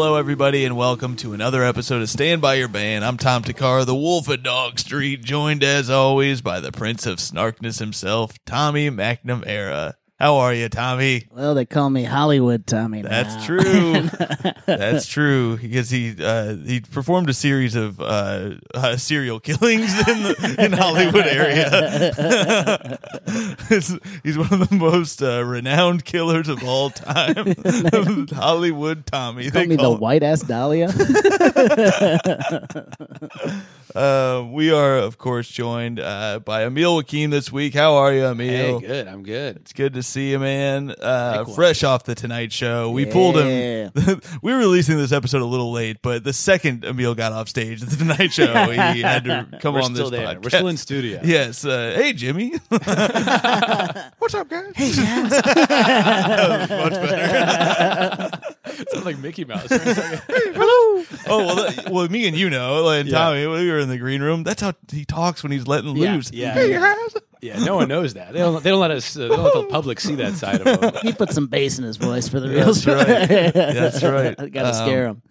Hello, everybody, and welcome to another episode of Stand By Your Band. I'm Tom Thakkar, the Wolf of Dog Street, joined as always by the Prince of Snarkness himself, Tommy McNamara. How are you, Tommy? Well, they call me Hollywood Tommy. That's now. true. That's true because he uh, he performed a series of uh, uh, serial killings in the in Hollywood area. He's- one of the most uh, renowned killers of all time. Hollywood Tommy. Call me the white ass Dahlia. Uh, we are, of course, joined uh, by Emil Wakim this week. How are you, Emil? Hey, good. I'm good. It's good to see you, man. Uh, Likewise. fresh off the Tonight Show, we pulled him. We were releasing this episode a little late, but the second Emil got off stage at the Tonight Show, he had to come We're on still this there. podcast. We're still in studio. Yes. Uh, hey, Jimmy. What's up, guys? Hey, much better. Sound like Mickey Mouse. for a second. Hello. Oh well, that, well, me and you know, and Yeah. Tommy, we were in the green room. That's how he talks when he's letting Yeah, loose. yeah, Hey, yeah. guys. yeah, no one knows that. They don't. They don't let us. Uh, they don't let the public see that side of him. he put some bass in his voice for the real. That's right. That's right. Got to Um, scare him.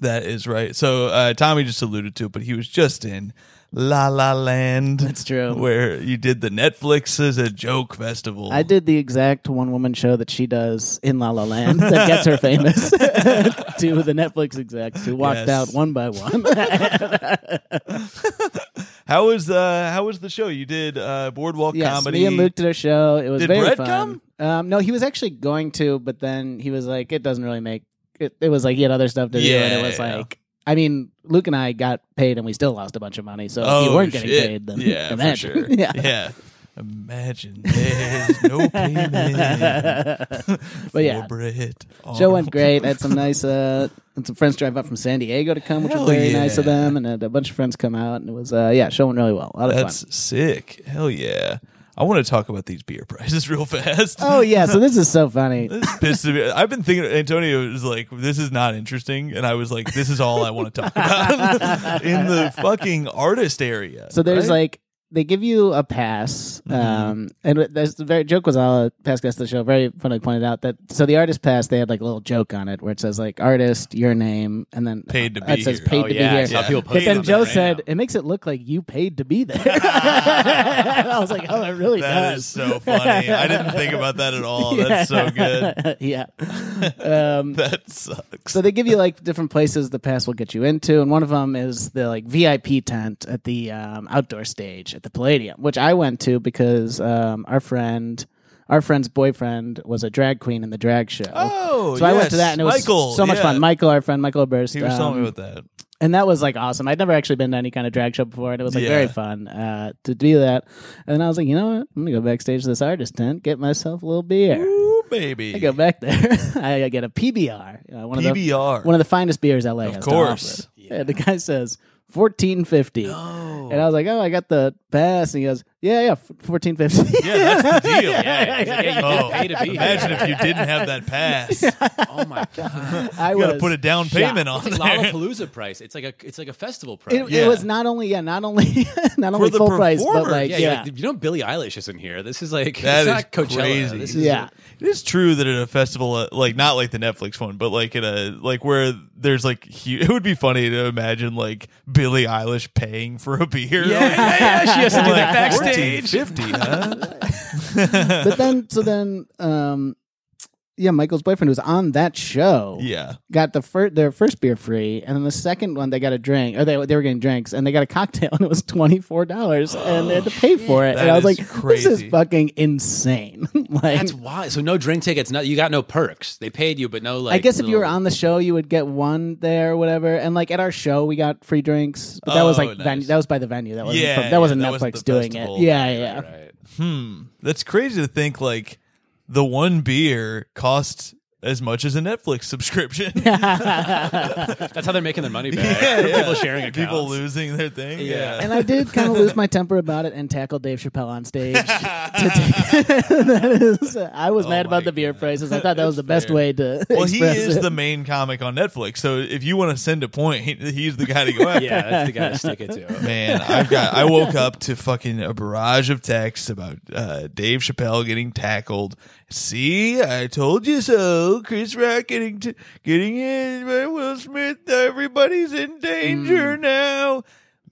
That is right. So uh, Tommy just alluded to it, but he was just in La La Land. That's true. Where you did the Netflix as a joke festival. I did the exact one woman show that she does in La La Land that gets her famous to the Netflix execs who walked Yes. out one by one. How was uh how was the show? You did uh Boardwalk yes, Comedy. me and Luke did a show. It was Did very Brett fun. come? Um, no, he was actually going to, but then he was like, it doesn't really make. It, it was like he had other stuff to do, and it was Yeah. like. I mean, Luke and I got paid, and we still lost a bunch of money. So if oh, you weren't getting shit. paid, then yeah, imagine. for sure. yeah. yeah. Imagine there's no payment But yeah, for show went great. I had some nice, uh, had some friends drive up from San Diego to come, which Hell was very nice of them, and had a bunch of friends come out, and it was, uh, yeah, show went really well. A lot of That's fun. sick. Hell yeah. I want to talk about these beer prices real fast. Oh yeah, so this is so funny. This pissed me. I've been thinking. Antonio was like, "This is not interesting," and I was like, "This is all I want to talk about in the fucking artist area." So there's right? like they give you a pass, Mm-hmm. um, and there's the very joke was all past guest of the show. Very funny pointed out that so the artist pass they had like a little joke on it where it says like artist your name and then Paid to uh, be it says here. paid Oh, to yeah, I be here. saw people But then Joe that. said it makes it look like you paid to be there. I was like, oh, it really That does. is so funny. I didn't think about that at all. That's so good. yeah. Um, That sucks. so they give you like different places the pass will get you into, and one of them is the like VIP tent at the um, outdoor stage at the Palladium, which I went to because um, our friend, our friend's boyfriend, was a drag queen in the drag show. Oh, so I went to that, and it was Michael, so much yeah. fun. Michael, our friend Michael Burst, He was telling um, me about that. and that was like awesome. I'd never actually been to any kind of drag show before, and it was like Yeah. very fun uh, to do that. And then I was like, you know what? I'm gonna go backstage to this artist tent, get myself a little beer. Ooh, baby. I go back there. I get a PBR, uh, one of the PBR. one of the finest beers LA Of has course. to offer. Yeah, the guy says fourteen fifty, Oh. and I was like, "Oh, I got the pass," and he goes, "Yeah, yeah, fourteen fifty. yeah, that's the deal. Yeah, he's yeah, you Oh, did pay to be here. imagine if you didn't have that pass. You Oh my god! I got to was put a down shocked. payment on It's like there. Lollapalooza price. It's like a. It's like a festival price. It, Yeah. it was not only yeah, not only not only the full price, but performer. like yeah, yeah, you're like, you know, Billie Eilish isn't here. This is like That it's is not Coachella. crazy. This is yeah. It is true that at a festival, uh, like not like the Netflix one, but like at a like where there's like hu- it would be funny to imagine like Billie Eilish paying for a beer. Yeah, yeah, yeah, she has to do that backstage. Fifty, huh? but then so then um yeah, Michael's boyfriend was on that show. Yeah. got the first their first beer free, and then the second one they got a drink, or they they were getting drinks, and they got a cocktail, and it was twenty four dollars, and they had to pay for it. And I was is like, this is fucking insane. like, That's why. So no drink tickets. No, you got no perks. They paid you, but no like. I guess if you were on the show, you would get one there, or whatever. And like at our show, we got free drinks, but that was Oh, like nice. venue, that was by the venue. That wasn't Yeah, from, that yeah, wasn't that was Netflix the doing festival. it. Yeah, yeah. Right. Hmm. That's crazy to think like the one beer costs as much as a Netflix subscription. That's how they're making their money back. Yeah, yeah. People sharing accounts. People losing their thing. Yeah. And I did kind of lose my temper about it and tackle Dave Chappelle on stage. to take, that is, I was mad Oh about my the beer prices. I thought that was the best fair. way to. well, he express is it. the main comic on Netflix. So if you want to send a point, he's the guy to go after. Yeah, that's the guy to stick it to. Man, I've got. I woke up to fucking a barrage of texts about uh, Dave Chappelle getting tackled. See, I told you so. Chris Rock getting t- getting in by Will Smith. Everybody's in danger hmm. now.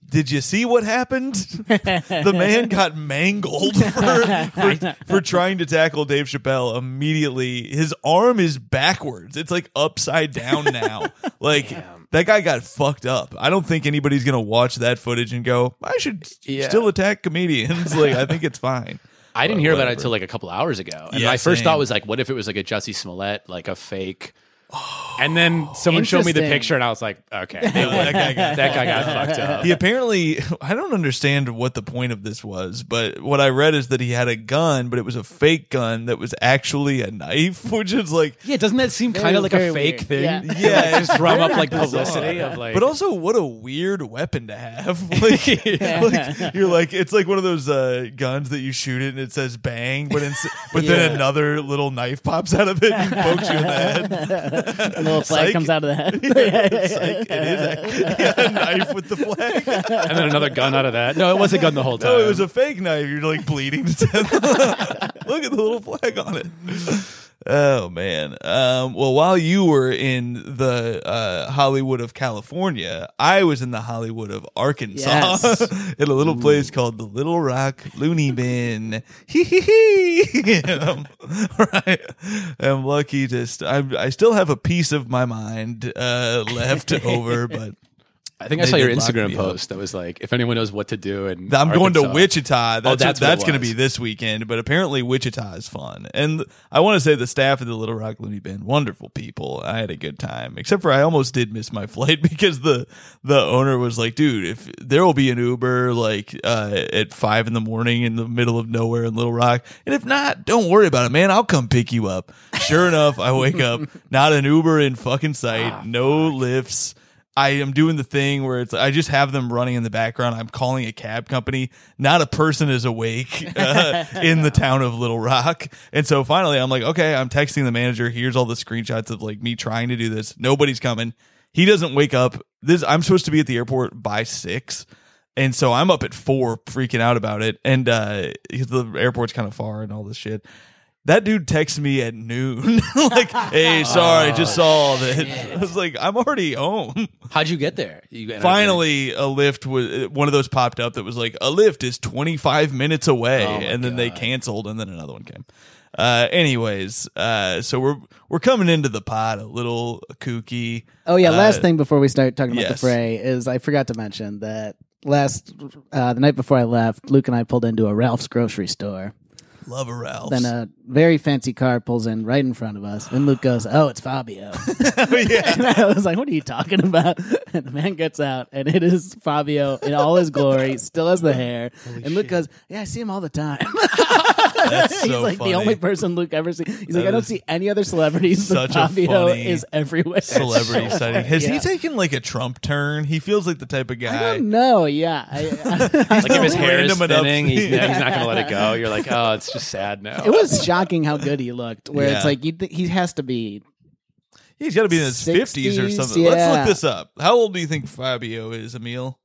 Did you see what happened? the man got mangled for, for, for trying to tackle Dave Chappelle immediately. His arm is backwards. It's like upside down now. like that guy got fucked up. I don't think anybody's gonna watch that footage and go, I should Yeah. still attack comedians. like I think it's fine. I didn't hear about it whatever. until like a couple hours ago. And Yeah, my first same. thought was like, what if it was like a Jussie Smollett, like a fake? And then someone showed me the Interesting. picture, and I was like, okay, they that guy got that guy got fucked up. He apparently, I don't understand what the point of this was, but what I read is that he had a gun, but it was a fake gun that was actually a knife, which is like, Yeah, doesn't that seem Very, kind of like a fake weird. thing? Yeah. Yeah, just drum up like publicity of like. but also what a weird weapon to have. Like, like, you're like, it's like one of those uh, guns that you shoot it and it says bang, but it's, but then another little knife pops out of it and pokes you in the head. a little flag Psych. comes out of the head. It's like, it is a, yeah, a knife with the flag. and then another gun out of that. No, it was a gun the whole time. No, it was a fake knife. You're like bleeding to death. Look at the little flag on it. Oh man. Um, well, while you were in the uh, Hollywood of California, I was in the Hollywood of Arkansas Yes. in a little place called the Little Rock Loony Bin. Hee hee hee. I'm, right. I'm lucky to. St- I'm, I still have a piece of my mind uh, left over, but I think I saw your Instagram post that was like, if anyone knows what to do, and I'm going to Wichita. That's Oh, that's that's, going to be this weekend. But apparently Wichita is fun, and I want to say the staff of the Little Rock Loony Bin, wonderful people. I had a good time, except for I almost did miss my flight because the the owner was like, "Dude, if there will be an Uber like uh, at five in the morning in the middle of nowhere in Little Rock, and if not, don't worry about it, man. I'll come pick you up." Sure enough, I wake up, not an Uber in fucking sight, no lifts. I am doing the thing where it's I just have them running in the background. I'm calling a cab company. Not a person is awake uh, in the town of Little Rock. And so finally I'm like, okay, I'm texting the manager. Here's all the screenshots of like me trying to do this. Nobody's coming. He doesn't wake up. This I'm supposed to be at the airport by 6. And so I'm up at 4 freaking out about it and uh the airport's kind of far and all this shit. That dude texts me at noon, like, "Hey, sorry, just saw that." I was like, "I'm already home." How'd you get there? You got- Finally, a lift was one of those popped up that was like, "A lift is 25 minutes away," Oh my and then they canceled, and then another one came. Uh, anyways, uh, so we're we're coming into the pot a little kooky. Oh yeah, last Uh, thing before we start talking about yes. the fray is I forgot to mention that last uh, the night before I left, Luke and I pulled into a Ralph's grocery store. Love a Ralph. Then a very fancy car pulls in right in front of us, and Luke goes, "Oh, it's Fabio." yeah. and I was like, "What are you talking about?" And the man gets out, and it is Fabio in all his glory, still has the hair. and Luke goes, "Yeah, I see him all the time." That's He's so like funny. the only person Luke ever sees. He's like, I don't see any other celebrities, but such a Fabio funny is everywhere. celebrity sighting. Has yeah. he taken like a Trump turn? He feels like the type of I guy. don't know. Yeah, I, Like if his hair is Random enough. thinning, he's, he's not going to let it go. You're like, oh, it's just sad now. it was shocking how good he looked. Where Yeah. it's like you th- he has to be. He's got to be in his 50s or 60s, something. Let's yeah. look this up. How old do you think Fabio is, Emil?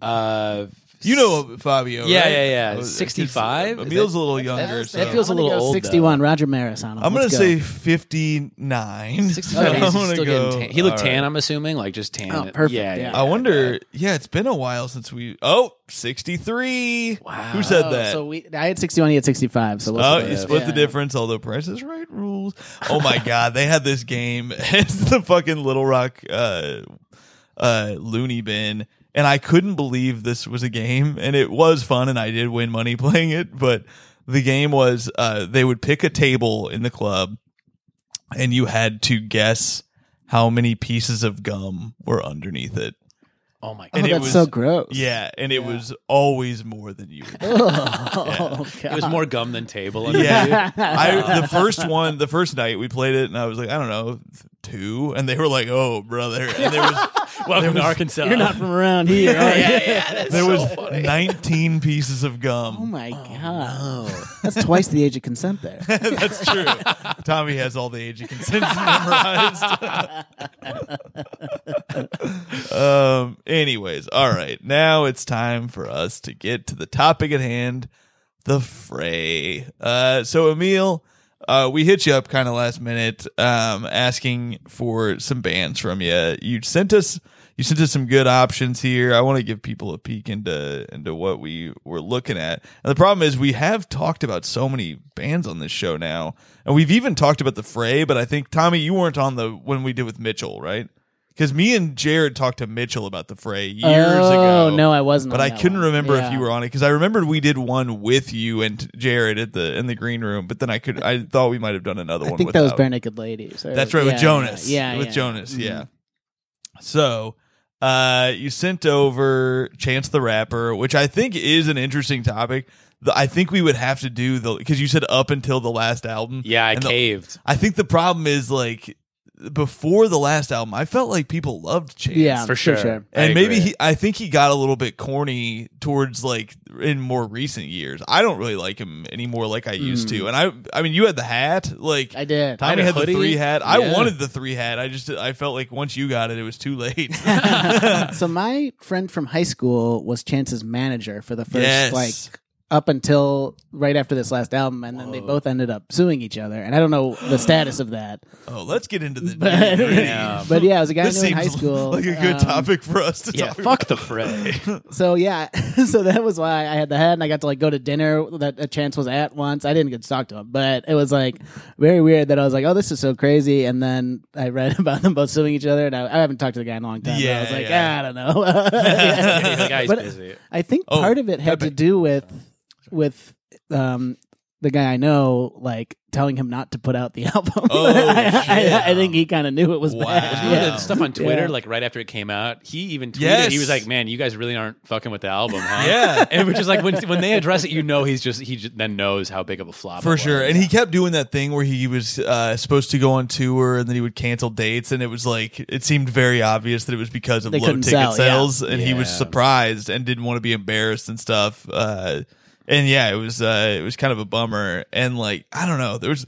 uh, You know Fabio, Yeah, right? yeah, yeah. Oh, 65? Emil's a little younger. that so- feels a I'm gonna little go old, though. 61. Roger Maris on him. I'm gonna say 59. 65. I'm He's still go- getting tan. He looked all tan, right. I'm assuming, like just tan. Oh, perfect, Yeah, yeah. yeah. I wonder. Yeah, it's been a while since we. Oh, 63. Wow. Who said that? So we, I had 61. He had 65. So Oh, what's you the- split the difference, although Price is Right rules. Oh my God, they had this game. It's the fucking Little Rock uh, uh, loony bin, and I couldn't believe this was a game, and it was fun, and I did win money playing it. But the game was uh, they would pick a table in the club, and you had to guess how many pieces of gum were underneath it. Oh my Oh, And god. it that's was- so gross. Yeah, and it was always more than you. would Oh, It was more gum than table. Yeah. I the first one, the first night we played it, and I was like, I don't know, two, and they were like, oh, brother, and there was Welcome to Arkansas. You're not from around here. are you? there was nineteen pieces of gum. Oh my god, that's twice the age of consent there. That's true. Tommy has all the age of consent memorized. um. Anyways, all right. Now it's time for us to get to the topic at hand, the fray. Uh. So Emil, uh, we hit you up kind of last minute, um, asking for some bands from you. You sent us. You sent us some good options here. I want to give people a peek into into what we were looking at. And the problem is we have talked about so many bands on this show now, and we've even talked about the Fray. But I think Tommy, you weren't on the when we did with Mitchell, right? Because me and Jared talked to Mitchell about the Fray years oh ago. Oh no, I wasn't. But I couldn't one. remember if you were on it because I remembered we did one with you and Jared at the in the green room. But then I could I thought we might have done another I one. think that was without. Barenaked Ladies. That's right yeah, with Jonas. Yeah, with yeah. Jonas. Mhm. Yeah. So, uh, you sent over Chance the Rapper, which I think is an interesting topic. The, I think we would have to do the because you said up until the last album. Yeah, I And the- caved. I think the problem is like before the last album, I felt like people loved Chance. Yeah, For sure. sure. I And maybe he, I think he got a little bit corny towards like in more recent years. I don't really like him anymore like I used to. Mm. And I, I mean, you had the hat, like I did. Tommy I had had the three hat. I wanted the three hat. I just, I felt like once you got it, it was too late. so my friend from high school was Chance's manager for the first Yes. like up until right after this last album, and then they both ended up suing each other. And I don't know the status of that, oh, let's get into the. but. Yeah. but yeah, it was a guy I This knew in high school. like a good um, topic for us to Yeah, talk fuck the fray. So yeah, so that was why I had the head, and I got to like go to dinner that a chance was at once. I didn't get to talk to him, but it was like very weird that I was like, "Oh, this is so crazy," and then I read about them both suing each other, and I, I haven't talked to the guy in a long time. Yeah, but I was like, yeah. "Ah, I don't know. the guy's But- busy. I think Oh, part of it had to do with with um the guy I know like telling him not to put out the album. Oh, I, I, shit. I think he kind of knew it was Wow. bad. Yeah. the stuff on Twitter, Yeah. like right after it came out, he even tweeted. Yes. He was like, "Man, you guys really aren't fucking with the album, huh?" Yeah. and which is like when when they address it, you know, he's just he just then knows how big of a flop For it sure. And he kept doing that thing where he was uh, supposed to go on tour and then he would cancel dates. And it was like, it seemed very obvious that it was because of They low ticket sell, yeah. sales. And he was surprised and didn't want to be embarrassed and stuff. Uh, and yeah, it was, uh, it was kind of a bummer. And like, I don't know. There was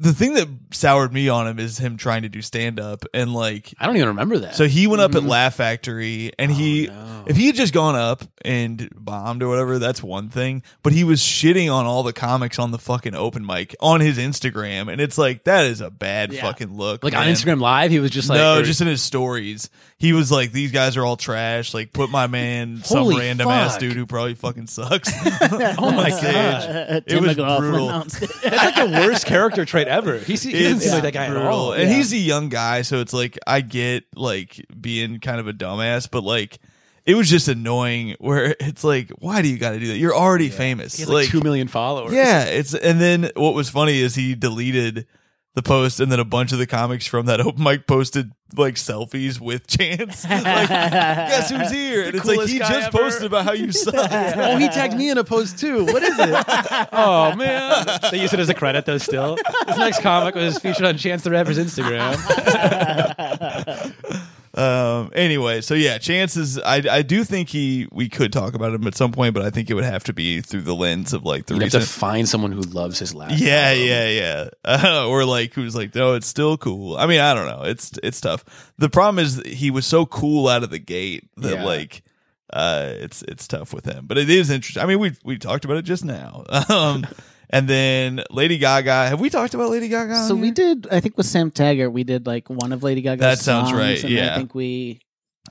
the thing that soured me on him is him trying to do stand up and like, I don't even remember that. so he went up Mm-hmm. at Laugh Factory, and he, Oh, no. if he had just gone up and bombed or whatever, that's one thing. But he was shitting on all the comics on the fucking open mic on his Instagram, and it's like that is a bad Yeah. fucking look. like on man. Instagram Live, he was just like, no, or- just in his stories, he was like, "These guys are all trash." Like, put my man, some Holy random ass fuck. dude who probably fucking sucks. oh my god, It Tim was McLaughlin brutal. announced it. that's like the worst character trait ever. He's, he doesn't It's seem like that guy at all. And Yeah. he's a young guy, so it's like I get like being kind of a dumbass, but like it was just annoying where it's like, why do you got to do that? You're already famous. He has like, two million followers. Yeah, it's and then what was funny is he deleted the post and then a bunch of the comics from that open mic posted like selfies with Chance. like, guess who's here? And it's like he just ever. posted about how you suck. oh, he tagged me in a post too. What is it? oh man, they use it as a credit though. Still, this next comic was featured on Chance the Rapper's Instagram. Um. Anyway, so yeah, chances. I I do think he we could talk about him at some point, but I think it would have to be through the lens of like the You have to find someone who loves his last. yeah, album. yeah, yeah. Uh, or like who's like, no, it's still cool. I mean, I don't know. It's it's tough. The problem is he was so cool out of the gate that Yeah. like. uh, it's it's tough with him. But it is interesting. I mean, we we talked about it just now. Um, and then Lady Gaga. Have we talked about Lady Gaga? So we did. I think with Sam Taggart, we did like one of Lady Gaga's That sounds right, yeah. I think we.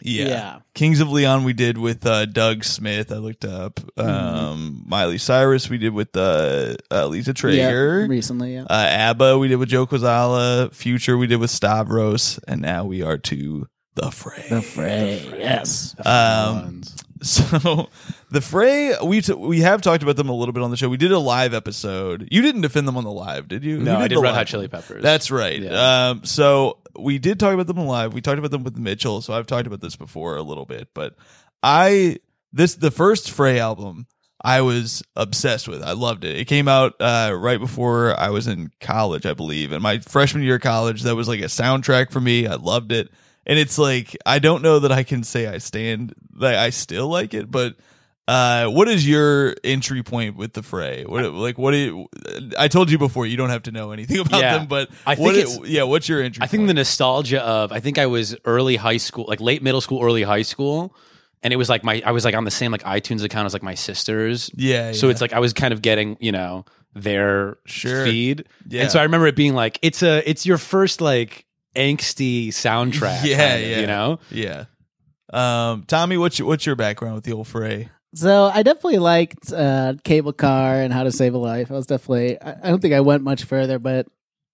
Yeah. Yeah. Kings of Leon we did with uh, Doug Smith. I looked up. Mm-hmm. Um, Miley Cyrus we did with uh, uh, Lisa Treyger. Yeah, recently, yeah. uh, ABBA we did with Joe Kwaselow. Future we did with Stavros. And now we are to The Fray. the Fray, yes. um, so The Fray, we t- we have talked about them a little bit on the show. We did a live episode. You didn't defend them on the live, did you? No, Who I did the Red live Hot? Chili Peppers. That's right. Yeah. Um, so we did talk about them live. We talked about them with Mitchell. So I've talked about this before a little bit, but I this the first Fray album I was obsessed with. I loved it. It came out uh, right before I was in college, I believe, and my freshman year of college. That was like a soundtrack for me. I loved it, and it's like I don't know that I can say I stand that I still like it, but. Uh, what is your entry point with the fray? What like what? Do you, I told you before you don't have to know anything about Yeah. them, but I think it's- yeah. What's your entry? I think the nostalgia of I think I was early high school, like late middle school, early high school, and it was like my I was like on the same like iTunes account as like my sisters. yeah. So yeah. it's like I was kind of getting you know their Sure. feed, Yeah. and so I remember it being like it's a it's your first like angsty soundtrack. Yeah, kind of, yeah. you know. yeah. Um, Tommy, what's your, what's your background with the old fray? So I definitely liked uh, Cable Car and How to Save a Life. I was definitely. I, I don't think I went much further, but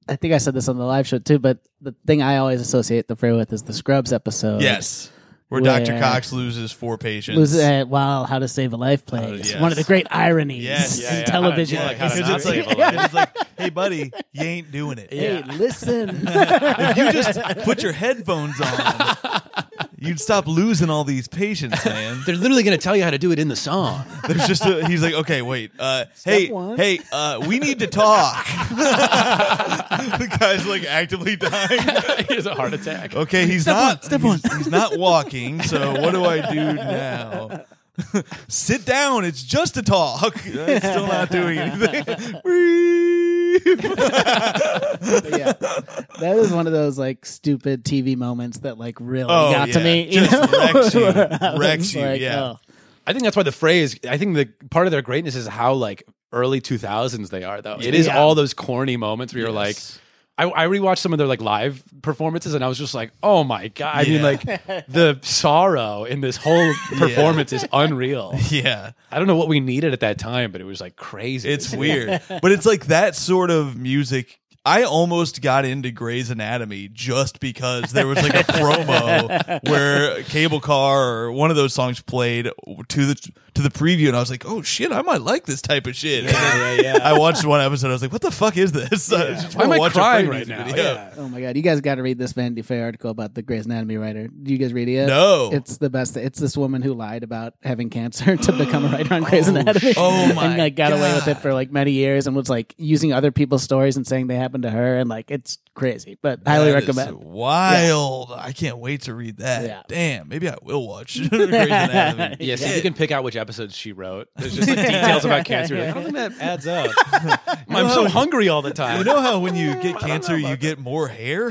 I think I said this on the live show too. But the thing I always associate the Fray with is the Scrubs episode. yes, where, where- Dr. Cox loses four patients. Lose uh, while How to Save a Life plays. yes. One of the great ironies Yes. in Yeah, yeah. television. How to- like, how to not it's like, a life. it's like, hey, buddy, you ain't doing it. Hey, listen. If you just put your headphones on, you'd stop losing all these patients, man. They're literally going to tell you how to do it in the song. There's just a, he's like, okay, wait, uh, hey, one. hey, uh, we need to talk. the guy's like actively dying. he has a heart attack. Okay, he's Step not. one, step he's, he's not walking. So what do I do now? Sit down. It's just a talk. I'm still not doing anything. But yeah, that is one of those like stupid TV moments that like really Oh, got to yeah. me. Just know? wrecks you. Where I was Wrecks you, like, yeah. oh. I think that's why the phrase. I think the part of their greatness is how like early 2000s they are though. It is Yeah. all those corny moments where you're like Yes. I, I rewatched some of their like live performances and I was just like, oh my god! I mean, Yeah. like the sorrow in this whole performance is unreal. yeah. I don't know what we needed at that time, but it was like crazy. It's weird, but it's like that sort of music. I almost got into Grey's Anatomy just because there was like a promo where Cable Car or one of those songs played to the to the preview, and I was like, "Oh shit, I might like this type of shit." And then yeah, yeah. I watched one episode. I was like, "What the fuck is this?" I just Why am wanna I watch a crying right now? Yeah. Oh my god, you guys got to read this Vanity Fair article about the Grey's Anatomy writer. Do you guys read it yet? No. It's the best. It's this woman who lied about having cancer to become a writer on Grey's oh, Anatomy. oh my And like got away with it for like many years and was like using other people's stories and saying they happened to her and like it's crazy, but highly That is recommend. Wild! I can't wait to read that. Yeah. Damn, maybe I will watch Grey's Anatomy. Yeah, see, if you can pick out which episodes she wrote. There's just like details about cancer. You're like, I don't think that adds up. I'm so hungry all the time. You know how when you get cancer, you get more hair?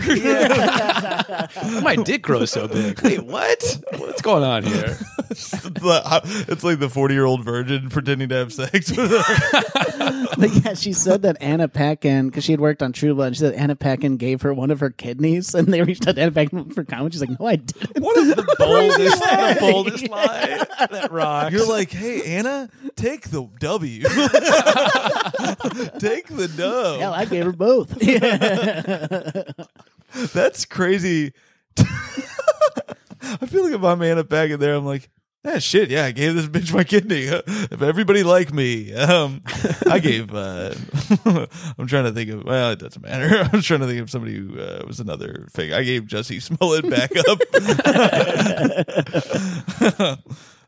My dick grows so big. Wait, what? What's going on here? it's, uh, it's like the 40 year old virgin pretending to have sex with her. But yeah, she said that Anna Paquin, because she had worked on True Blood, she said Anna Paquin gave her one of her kidneys, and they reached out to Anna Paquin for comment. She's like, "No, I didn't." What is the boldest, the boldest lie that rocks. You're like, hey, Anna, take the W. take the dub. Hell, I gave her both. That's crazy. I feel like if I'm Anna back in there, I'm like, yeah, shit, yeah, I gave this bitch my kidney. if everybody like me, um, I gave. Uh, I'm trying to think of. Well, it doesn't matter. I'm trying to think of somebody who uh, was another fake. I gave Jussie Smollett back up.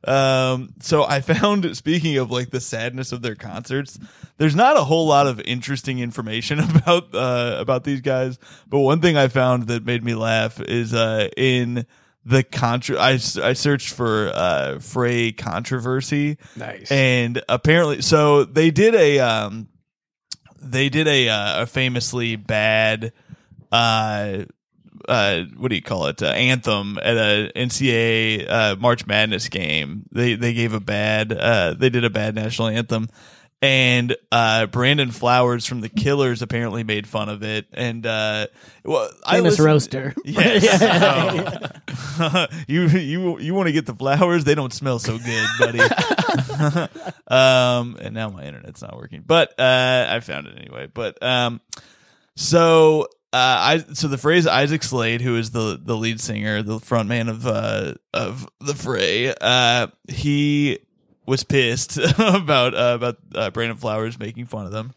um, so I found. Speaking of like the sadness of their concerts, there's not a whole lot of interesting information about uh, about these guys. But one thing I found that made me laugh is uh, in the contra. I searched for uh, Fray controversy. Nice. And apparently, so they did a um, they did a uh, a famously bad uh uh, what do you call it uh, anthem at a NCAA uh, March Madness game. They they gave a bad uh, they did a bad national anthem. And uh, Brandon Flowers from the Killers apparently made fun of it, and uh, well, I Famous listened- roaster. Yes. Oh. you you you want to get the flowers? They don't smell so good, buddy. um, and now my internet's not working, but uh, I found it anyway. But um, so uh, I so the Fray's Isaac Slade, who is the the lead singer, the front man of uh of the Fray, uh, he was pissed about uh, about uh, Brandon Flowers making fun of them.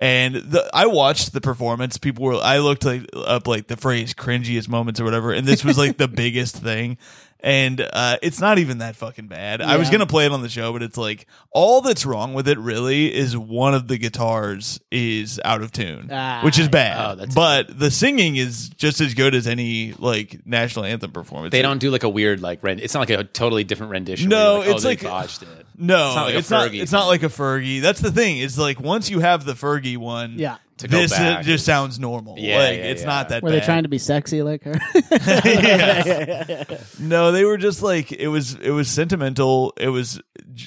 And the, I watched the performance. People were. I looked like up like the phrase "cringiest moments" or whatever, and this was like the biggest thing. And uh, it's not even that fucking bad. I was gonna play it on the show, but it's like all that's wrong with it really is one of the guitars is out of tune, Ah, which is bad. Oh, but the singing is just as good as any like national anthem performance. They don't do like a weird like rend. It's not like a totally different rendition. No, you're it's oh, like- botched it. No, It's not like a it's not. Fergie It's not like a Fergie. That's the thing. Is like once you have the Fergie one, Yeah. To go this back it just sounds normal. Yeah, like yeah, it's yeah. not that. Were bad. they trying to be sexy like her? No, they were just like it was. It was sentimental. It was.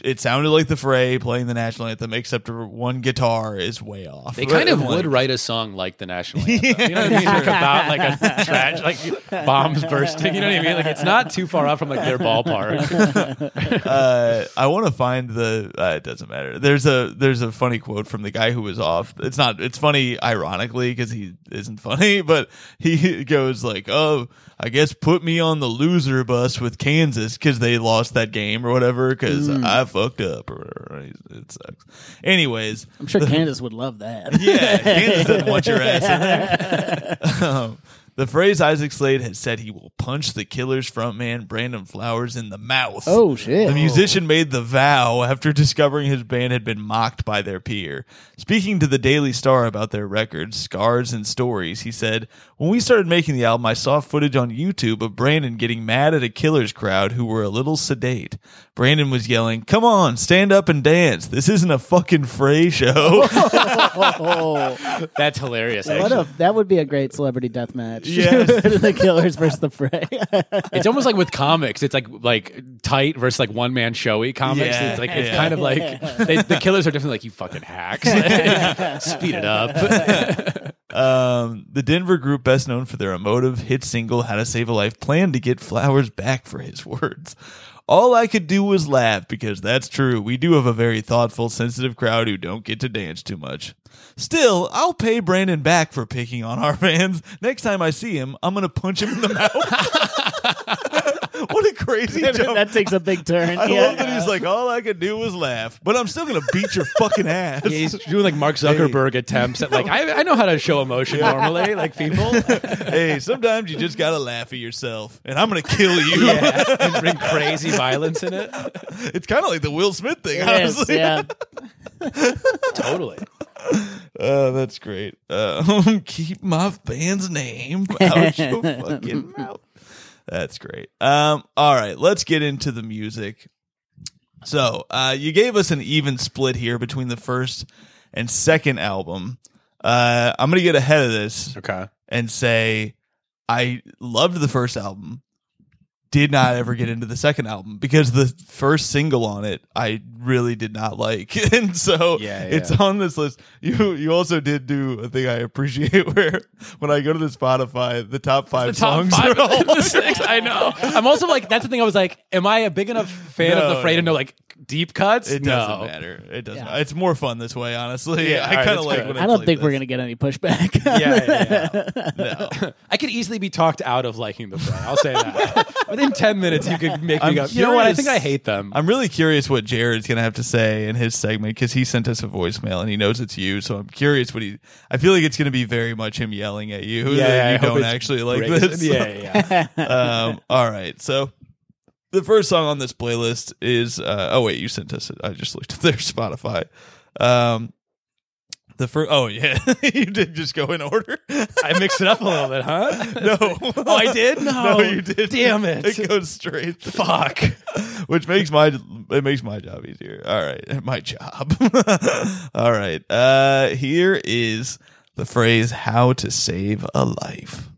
It sounded like the Fray playing the national anthem, except for one guitar is way off. They kind of Like- would write a song like the national anthem. You know what I mean? Like about like a tragic, like bombs bursting. You know what I mean? Like it's not too far off from like their ballpark. uh, I want to find the. Uh, it doesn't matter. There's a there's a funny quote from the guy who was off. It's not. It's funny, ironically, because he isn't funny, but he goes like, "Oh, I guess put me on the loser bus with Kansas because they lost that game or whatever because I fucked up or whatever." It sucks. Anyways, I'm sure Kansas would love that. yeah, Kansas doesn't want your ass in there. Um, the Fray's Isaac Slade has said he will punch the Killers frontman Brandon Flowers in the mouth. Oh shit! The musician made the vow after discovering his band had been mocked by their peer. Speaking to the Daily Star about their records, Scars, and Stories, he said, When we started making the album, I saw footage on YouTube of Brandon getting mad at a Killers crowd who were a little sedate. Brandon was yelling, Come on, stand up and dance. This isn't a fucking fray show. That's hilarious. what a that would be a great celebrity death match. Yes. the Killers versus the Fray. It's almost like with comics. It's like like tight versus like one man showy comics. Yeah, it's like it's yeah. kind of like they, the killers are definitely like you fucking hacks. Speed it up. Um, the Denver group, best known for their emotive hit single "How to Save a Life," planned to get Flowers back for his words. All I could do was laugh because that's true. We do have a very thoughtful, sensitive crowd who don't get to dance too much. Still, I'll pay Brandon back for picking on our fans. Next time I see him, I'm gonna punch him in the mouth. what a crazy jump! that takes a big turn. I yeah. love that he's like, all I could do was laugh, but I'm still gonna beat your fucking ass. Yeah, he's doing like Mark Zuckerberg attempts at like I, I know how to show emotion normally like people hey, sometimes you just gotta laugh at yourself, and I'm gonna kill you. yeah and bring crazy violence in it It's kind of like the Will Smith thing, It is, honestly. yeah. totally Oh, that's great. Uh, keep my band's name out your fucking mouth. That's great. Um, all right, let's get into the music. So, uh, you gave us an even split here between the first and second album. Uh, I'm gonna get ahead of this okay and say I loved the first album. Did not ever get into the second album because the first single on it I really did not like, and so Yeah, it's on this list. You you also did do a thing I appreciate where when I go to the Spotify, the top five the top songs five are all the six I know I'm also like that's the thing I was like am I a big enough fan of the Fray to know like deep cuts It no doesn't matter. It doesn't. Yeah. It's more fun this way, honestly. Yeah, I kind of that's like good. when I don't like think we're gonna get any pushback. yeah, yeah, yeah. I could easily be talked out of liking the Fray. I'll say that. Within ten minutes, you could make me I'm go. You know what? I think I hate them. I'm really curious what Jared's gonna have to say in his segment because he sent us a voicemail and he knows it's you. So I'm curious what he. I feel like it's gonna be very much him yelling at you. Yeah, that I you hope don't actually like brazen. this. Yeah, yeah. um, all right, so the first song on this playlist is. Uh, oh wait, you sent us. it. I just looked at their Spotify. Um, the first, oh yeah, you did just go in order. I mixed it up a little bit, huh? No, oh, I did. No, you did. Damn it! It goes straight. Fuck. Which makes my it makes my job easier. All right, my job. All right. Uh, here is the Fray's "how to save a life."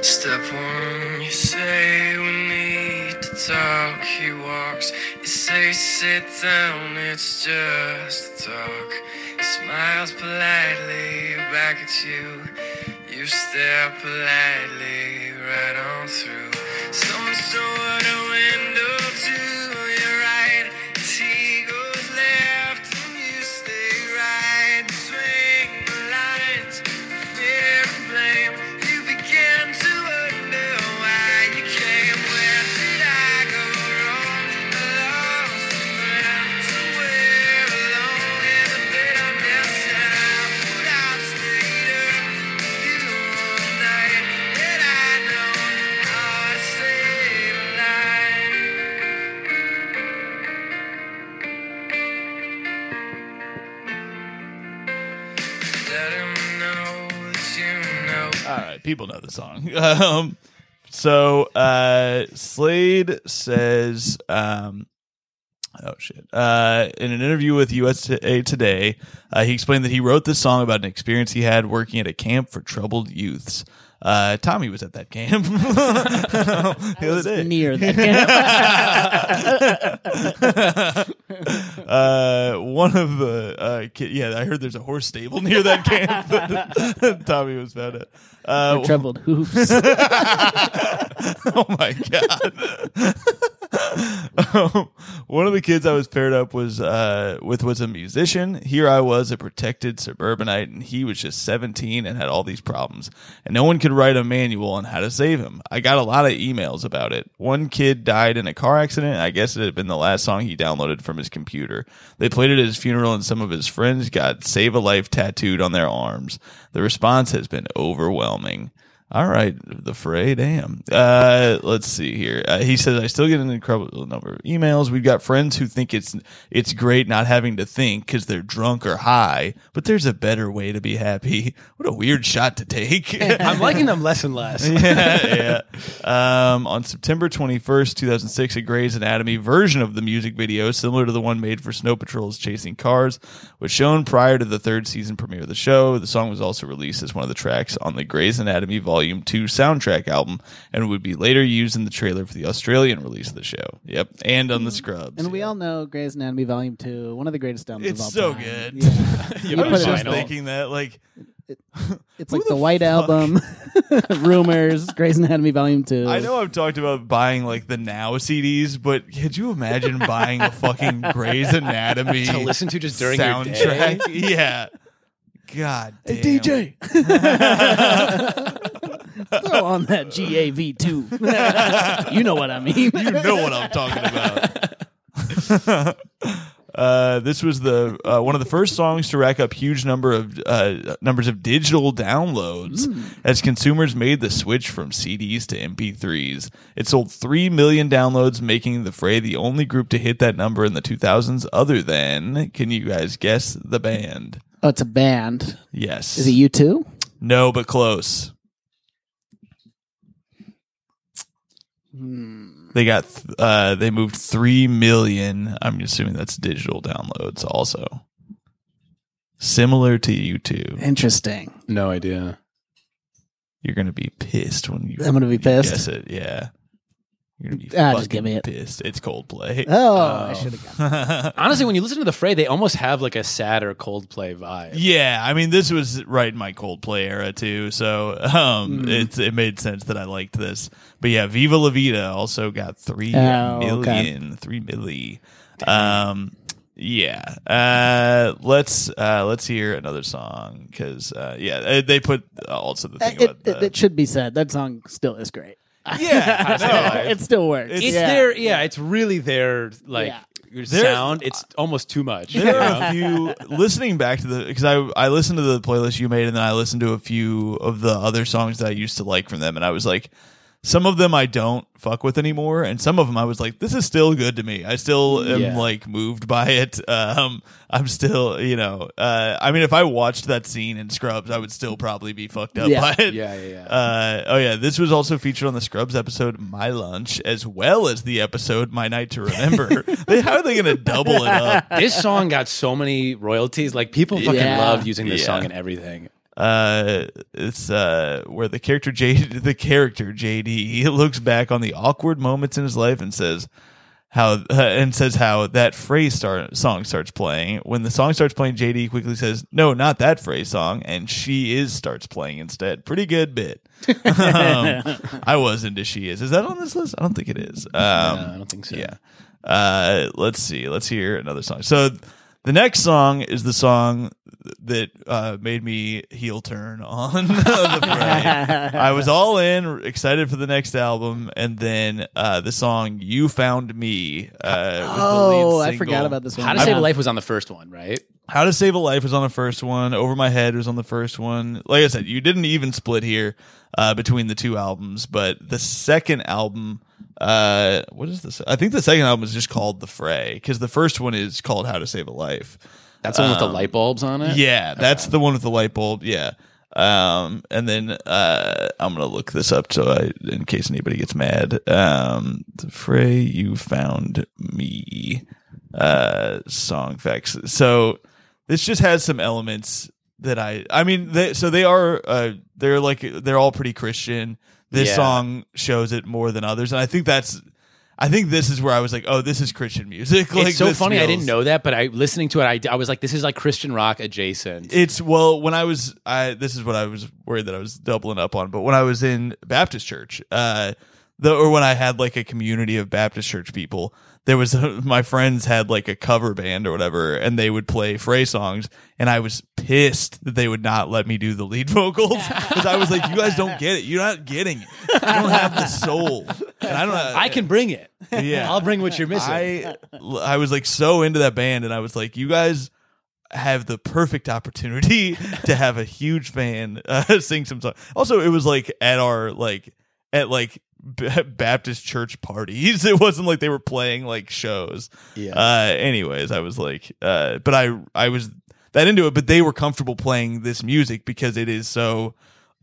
Step one, you say when talk. He walks, you say sit down, it's just talk. He smiles politely back at you. You stare politely right on through some sort of window people know the song. Um, so uh, Slade says, um, "Oh shit!" Uh, in an interview with USA Today, uh, he explained that he wrote this song about an experience he had working at a camp for troubled youths. Uh, Tommy was at that camp the other day. Near that camp. uh, one of the uh, ki- yeah, I heard there's a horse stable near that camp that Tommy was found at. Uh, troubled hoofs. oh my god! Um, one of the kids I was paired up was uh, with was a musician. Here I was, a protected suburbanite, and he was just 17 and had all these problems, and no one could write a manual on how to save him. I got a lot of emails about it. One kid died in a car accident. I guess it had been the last song he downloaded from his computer. They played it at his funeral, and some of his friends got "Save a Life" tattooed on their arms. The response has been overwhelming. All right, the fray. Damn. Uh, let's see here. Uh, he says I still get an incredible number of emails. We've got friends who think it's it's great not having to think because they're drunk or high, but there's a better way to be happy. What a weird shot to take. I'm liking them less and less. yeah, yeah. Um, on September 21st, 2006, a Grey's Anatomy version of the music video, similar to the one made for Snow Patrol's Chasing Cars, was shown prior to the third season premiere of the show. The song was also released as one of the tracks on the Grey's Anatomy Volume 2 soundtrack album and would be later used in the trailer for the Australian release of the show. Yep, and on the mm-hmm. Scrubs. And we all know Grey's Anatomy Volume 2, one of the greatest albums It's of all so time. good. Yeah. You I was just thinking that, like, It's like the the White fuck? Album, Rumors, Grey's Anatomy Volume 2. I know I've talked about buying like the Now CDs, but could you imagine buying a fucking Grey's Anatomy To listen to just during your day? soundtrack? yeah. God damn. Hey, DJ. Throw on that GAV2. you know what I mean. You know what I'm talking about. Uh, this was the uh, one of the first songs to rack up huge number of uh, numbers of digital downloads as consumers made the switch from CDs to MP3s. It sold three million downloads, making the Fray the only group to hit that number in the 2000s. Other than, can you guys guess the band? Oh, it's a band. Yes. Is it U2? No, but close. They got th- uh they moved 3 million. I'm assuming that's digital downloads also. Similar to U2. Interesting. No idea. You're going to be pissed when you I'm gonna be you pissed? Guess it. Yeah. You're to be Ah, just give me it. pissed. It's Coldplay. Oh, I should have got Honestly, when you listen to the Fray, they almost have like a sad sadder Coldplay vibe. Yeah, I mean this was right in my Coldplay era too, so um, Hmm. it's it made sense that I liked this. But yeah, Viva La Vida also got three Oh, million, okay. three milli. Um, yeah, uh, let's uh, let's hear another song because uh, yeah, they- they put also the thing it, about it, the, it should be said that song still is great. yeah, no, it still works. It's It's yeah. their yeah, it's really their like Yeah. your There- sound. It's almost too much. There are a few listening back to the because I I listened to the playlist you made and then I listened to a few of the other songs that I used to like from them and I was like some of them I don't fuck with anymore and some of them I was like this is still good to me. I still am Yeah. like moved by it. Um I'm still, you know, uh I mean if I watched that scene in Scrubs I would still probably be fucked up Yeah. by it. Yeah, yeah, yeah. Uh, oh yeah, this was also featured on the Scrubs episode "My Lunch" as well as the episode "My Night to Remember." they, how are they going to double it up? this song got so many royalties. Like people fucking Yeah. love using this song and everything. Uh, it's uh where the character J the character JD he looks back on the awkward moments in his life and says how uh, and says how that Fray start song starts playing. When the song starts playing, JD quickly says, "No, not that Fray song," and she is starts playing instead. Pretty good bit. um, I was into she is. Is that on this list? I don't think it is. Um, I don't think so. Yeah. Uh, let's see. Let's hear another song. So the next song is the song that uh, made me heel turn on the Fray. I was all in, excited for the next album, and then uh, the song "You Found Me." Uh, was the Oh, lead I forgot about this one. How to Save a Life was on the first one, right? How to Save a Life was on the first one. Over My Head was on the first one. Like I said, you didn't even split here uh, between the two albums, but the second album, uh, what is this? I think the second album is just called The Fray because the first one is called How to Save a Life. That's the one with the light bulbs on it. Yeah, that's the one with the light bulb. Yeah. Um, and then uh, I'm gonna look this up so I, in case anybody gets mad. Um, the Fray, you found me. Uh, song facts. So this just has some elements that I. I mean, they, so they are. Uh, they're like they're all pretty Christian. This Yeah. song shows it more than others, and I think that's. I think this is where I was like, "Oh, this is Christian music." Like, it's so funny. I didn't know that, but I listening to it, I, I was like, this is like Christian rock adjacent. It's well, when I was, I this is what I was worried that I was doubling up on. But when I was in Baptist church, uh, the or when I had like a community of Baptist church people, there was my friends had like a cover band or whatever, and they would play Fray songs, and I was pissed that they would not let me do the lead vocals because I was like, you guys don't get it, you're not getting it, you don't have the soul, and I don't. I can bring it. Yeah. I'll bring what you're missing. I I was like so into that band, and I was like, you guys have the perfect opportunity to have a huge fan uh, sing some songs. Also, it was like at our like at like Baptist church parties. It wasn't like they were playing like shows. Yeah. Uh, anyways, I was like, uh, but I I was that into it, but they were comfortable playing this music because it is so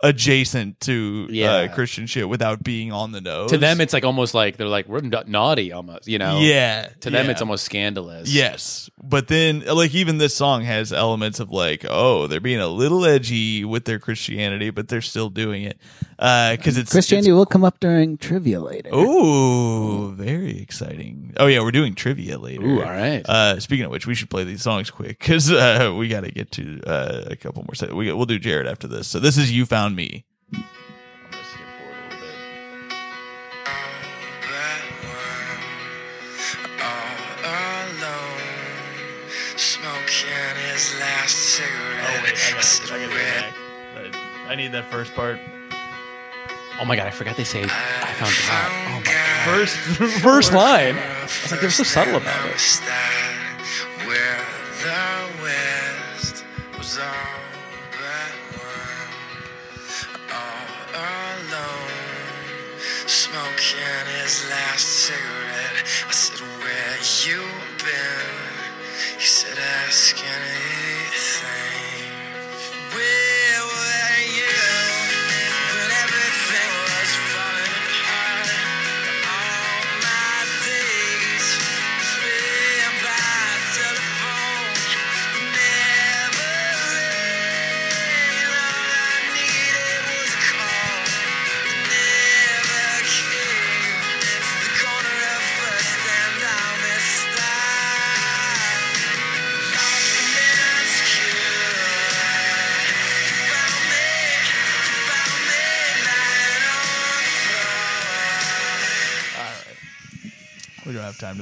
adjacent to Yeah. uh, Christian shit without being on the nose. to them, it's like almost like they're like we're na- naughty, almost. You know. yeah. To them, yeah. it's almost scandalous. Yes, but then like even this song has elements of like oh they're being a little edgy with their Christianity, but they're still doing it because it's Christianity will come up during trivia later. It's, ooh, very exciting. Oh yeah, we're doing trivia later. Ooh, all right. Uh, speaking of which, we should play these songs quick because uh, we got to get to uh, a couple more. Se- we we'll do Jared after this. So this is you found me. I'm gonna skip forward a little bit. that one all alone, smoking his last cigarette. Oh wait, I got, said, I, gotta go "Red back. I I need that first part. Oh my god, I forgot they say I found God. Oh my God. First, First line. I was like, they're so subtle about it.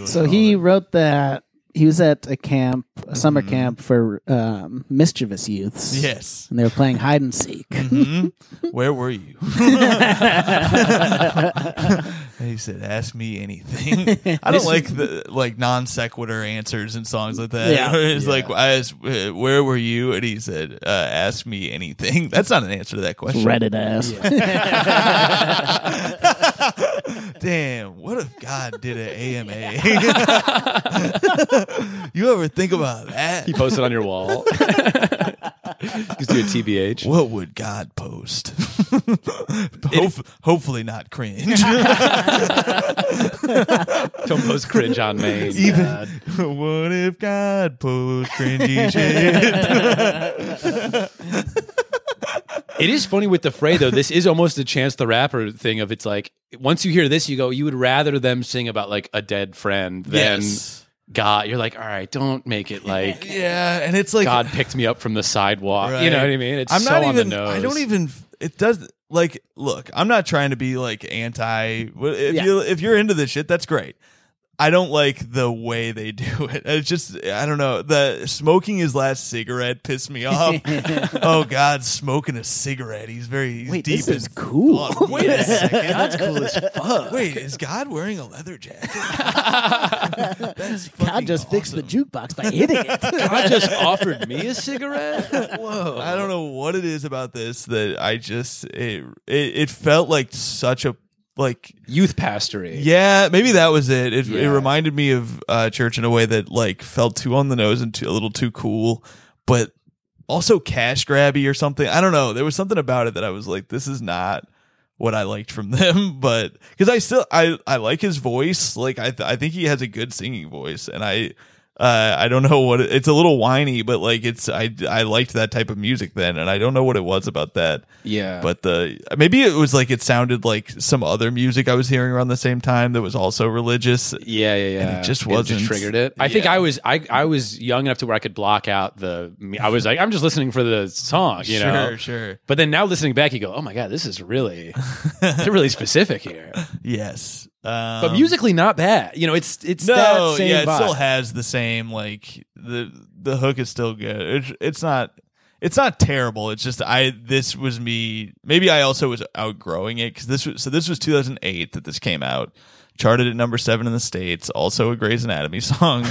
We don't have time to. So he wrote that he was at a camp, a summer Mm-hmm. camp for um, mischievous youths. Yes. And they were playing hide and seek. Mhm. Where were you? he said, "Ask me anything." I don't like the like non sequitur answers in songs like that. Yeah. it's like, I asked, uh, "Where were you?" and he said, uh, "Ask me anything." That's not an answer to that question. Reddit ass. Damn, what if God did an AMA? you ever think about that? You posted on your wall. Just do a TBH. What would God post? Hope, hopefully not cringe. Don't post cringe on main. Even God. what if God post cringy shit? It is funny with the fray though. This is almost a Chance the Rapper thing of it's like once you hear this, you go, you would rather them sing about like a dead friend than Yes. God. You're like, all right, don't make it like Yeah, and it's like God picked me up from the sidewalk. You know what I mean? It's I'm so not on even. the nose. I don't even. It does. Like, look, I'm not trying to be like anti. If Yeah. you if you're into this shit, that's great. I don't like the way they do it. It's just I don't know. The smoking his last cigarette pissed me off. oh God, smoking a cigarette. He's very he's Wait, deep this is cool. thought. Wait a second. That's cool as fuck. Wait, is God wearing a leather jacket? That's God fucking just fixed the jukebox by hitting it. God just offered me a cigarette. Whoa! I don't know what it is about this that I just it it, it felt like such a like Youth pastory. yeah maybe that was it. It, it reminded me of uh, church in a way that like felt too on the nose and too, a little too cool but also cash grabby or something. I don't know. There was something about it that I was like this is not what I liked from them but because I still I I like his voice. Like I th- I think he has a good singing voice and I uh, I don't know what it, it's a little whiny, but like it's I I liked that type of music then, and I don't know what it was about that. Yeah. But the maybe it was like it sounded like some other music I was hearing around the same time that was also religious. Yeah, yeah, yeah. it just wasn't- triggered it. I think I was I I was young enough to where I could block out the. I was like, I'm just listening for the song, you sure, know. Sure, sure. But then now listening back, you go, oh my god, this is really, they're really specific here. Yes, um, But musically, not bad. You know, it's it's no, that same yeah, it vibe. still has the same like the the hook is still good. It's it's not it's not terrible. It's just I this was me. Maybe I also was outgrowing it because this was so this was 2008 that this came out. Charted at number seven in the states. Also a Grey's Anatomy song.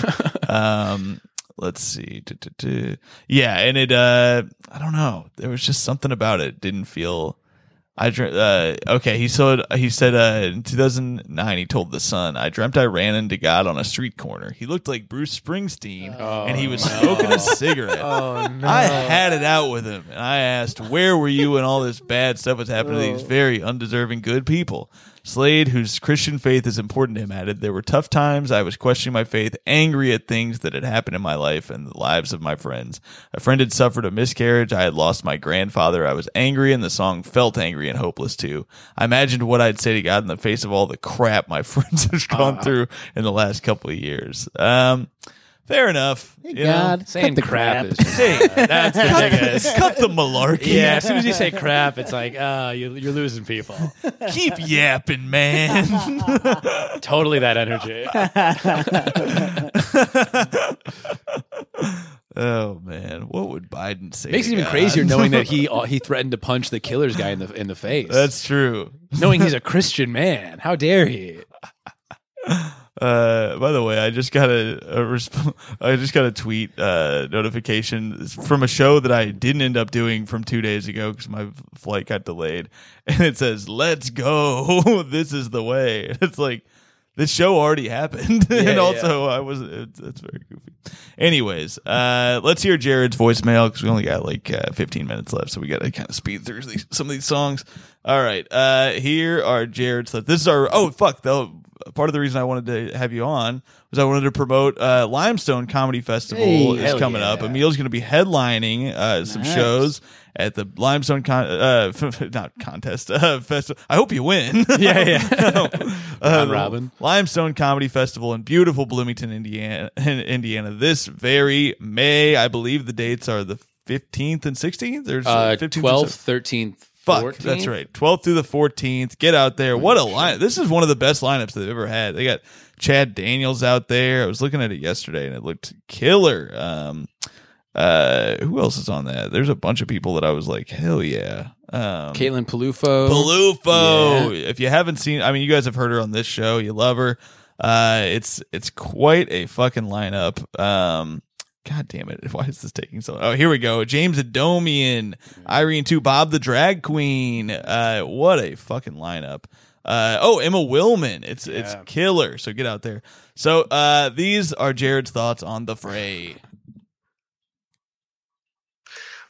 um, let's see. Yeah, and it. uh I don't know. There was just something about it. Didn't feel. I dreamt. Uh, okay, he said. He said. Uh, in 2009, he told the Sun, "I dreamt I ran into God on a street corner. He looked like Bruce Springsteen, and he was smoking a cigarette. Oh no! I had it out with him, and I asked, "Where were you when all this bad stuff was happening to these very undeserving good people?" Slade, whose Christian faith is important to him, added, There were tough times. I was questioning my faith, angry at things that had happened in my life and the lives of my friends. A friend had suffered a miscarriage. I had lost my grandfather. I was angry, and the song felt angry and hopeless too. I imagined what I'd say to God in the face of all the crap my friends have gone through in the last couple of years. Um, fair enough. Hey, you know. God, Saying cut the crap, crap. is just, uh, that's the biggest. Cut the malarkey. Yeah, as soon as you say crap, it's like, uh, you, you're losing people. Keep yapping, man. Totally that energy. oh man, what would Biden say? Makes it even God? crazier knowing that he uh, he threatened to punch the killer's guy in the in the face. That's true. knowing he's a Christian man. How dare he? Uh, by the way, I just got a, a resp- I just got a tweet uh, notification from a show that I didn't end up doing from two days ago because my flight got delayed, and it says "Let's go, this is the way." It's like this show already happened, and yeah. also I was it's, it's very goofy. Anyways, uh, let's hear Jared's voicemail because we only got like uh, 15 minutes left, so we got to kind of speed through these, some of these songs. All right, uh, here are Jared's. This is our oh fuck though. Part of the reason I wanted to have you on was I wanted to promote uh, Limestone Comedy Festival Hey, is coming yeah. up. Emil's going to be headlining uh, some shows at the Limestone con- uh, not contest uh, festival. I hope you win. Yeah, yeah. Uh, robin. Limestone Comedy Festival in beautiful Bloomington, Indiana. In Indiana, this very May, I believe the dates are the fifteenth and sixteenth. There's Uh, 15th 12th, 13th, Fuck, 14th? that's right. 12th through the 14th. Get out there. What a line. This is one of the best lineups they've ever had. They got Chad Daniels out there. I was looking at it yesterday and it looked killer. Um, uh, who else is on that? There's a bunch of people that I was like, hell yeah. Um, Caitlin Peluffo. Peluffo. If you haven't seen, I mean, you guys have heard her on this show. You love her. Uh, it's it's quite a fucking lineup. Um, God damn it! Why is this taking so? long? Oh, here we go. James Adomian, Irene Tu, Bob the Drag Queen. Uh, what a fucking lineup. Uh, oh, Emma Willmann. It's it's Yeah. killer. So get out there. So uh, these are Jared's thoughts on the fray.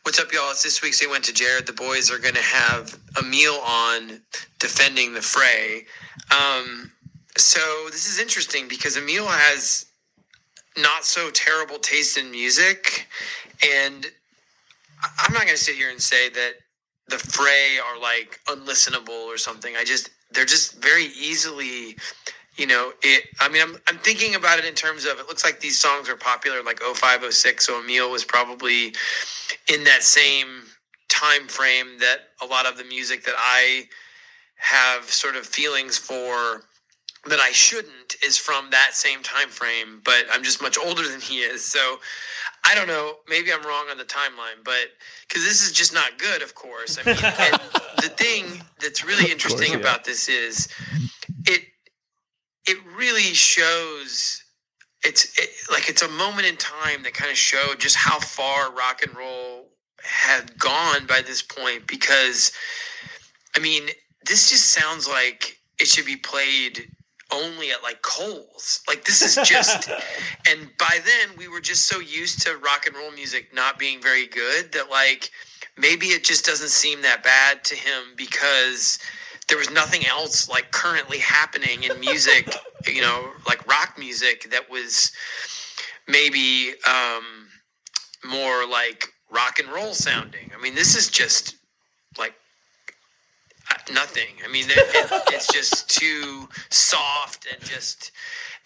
What's up, y'all? It's this week's They Went to Jared. The boys are going to have Emil on defending the fray. Um, so this is interesting because Emil has not so terrible taste in music. And I'm not going to sit here and say that the Fray are like unlistenable or something. I just they're just very easily you know it i mean I'm, I'm thinking about it in terms of it looks like these songs are popular like 05 06 so emil was probably in that same time frame that a lot of the music that i have sort of feelings for that i shouldn't is from that same time frame but i'm just much older than he is. So i don't know. Maybe i'm wrong on the timeline but because this is just not good of course. I mean and the thing that's really interesting yeah. about this is it it really shows it's it, like it's a moment in time that kind of showed just how far rock and roll had gone by this point because i mean this just sounds like it should be played only at like Coles. Like this is just and by then we were just so used to rock and roll music not being very good that like maybe it just doesn't seem that bad to him because there was nothing else like currently happening in music, you know, like rock music that was maybe um more like rock and roll sounding. I mean, this is just like nothing. I mean, it, it, it's just too soft and just.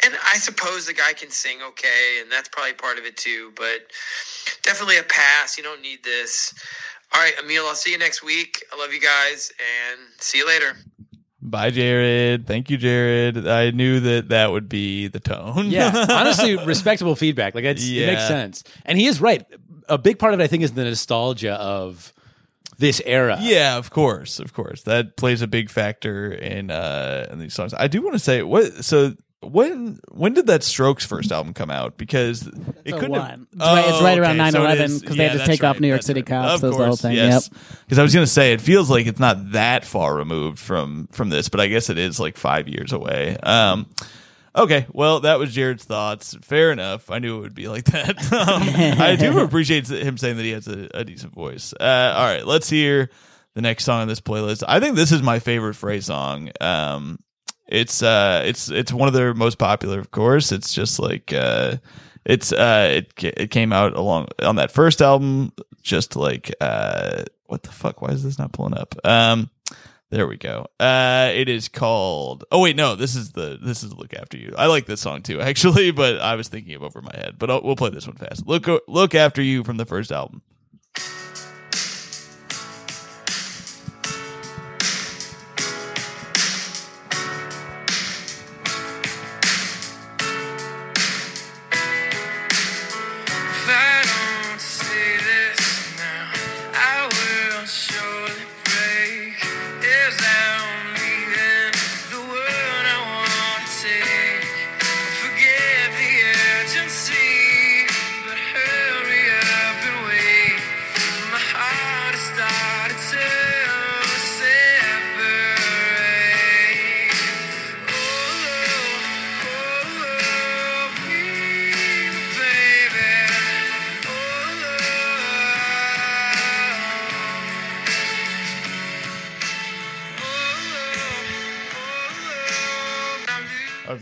And I suppose the guy can sing okay, and that's probably part of it too. But definitely a pass. You don't need this. All right, Emil. I'll see you next week. I love you guys, and see you later. Bye, Jared. Thank you, Jared. I knew that that would be the tone. Yeah, honestly, respectable feedback. Like it's, it makes sense, and he is right. A big part of it, I think, is the nostalgia of this era. Yeah, of course, of course. That plays a big factor in uh in these songs. I do want to say what so when when did that Strokes first album come out? Because it So couldn't have- one. It's right- it's right around okay, so it 9/11 is- 'cause they had to that's take off New York that's City cops. Of That was the whole course, thing, Yes. Because I was gonna say it feels like it's not that far removed from from this, but I guess it is like five years away. Um Okay, well, that was Jared's thoughts. Fair enough. I knew it would be like that. Um, I do appreciate him saying that he has a, a decent voice. Uh, all right, let's hear the next song on this playlist. I think this is my favorite Fray song. Um, it's uh, it's it's one of their most popular, of course. It's just like uh, it's uh, it it came out along on that first album. Just like uh, what the fuck? Why is this not pulling up? Um, there we go. Uh, it is called. Oh wait, no. This is the this is look after you. I like this song too, actually, but I was thinking of over my head. But I'll, we'll play this one fast. Look look after you from the first album.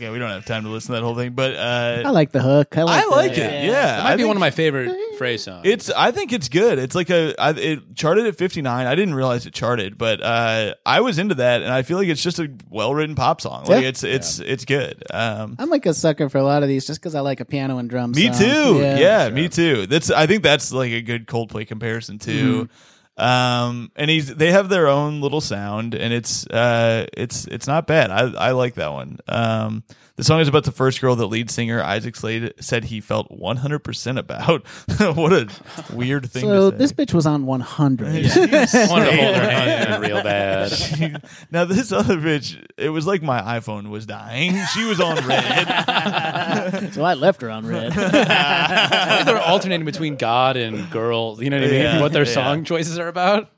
Okay, we don't have time to listen to that whole thing, but uh, I like the hook. I like, I like the- it. Yeah, It might I be think one of my favorite Fray's songs. It's. I think it's good. It's like a. I, it charted at fifty nine. I didn't realize it charted, but uh, I was into that, and I feel like it's just a well written pop song. Like Yeah. it's it's it's good. Um, I'm like a sucker for a lot of these just because I like a piano and drums. me song. too. Yeah, me too. That's. I think that's like a good Coldplay comparison too. Mm-hmm. Um, and he's they have their own little sound, and it's uh, it's it's not bad. I I like that one. Um, the song is about the first girl that lead singer Isaac Slade said he felt 100 percent about. what a weird thing. So to say. this bitch was on 100. Wanted to hold her hand real bad. now this other bitch, it was like my iPhone was dying. She was on red. so I left her on red. They're alternating between God and girl. You know what I mean? Yeah, what their yeah. song choices are about.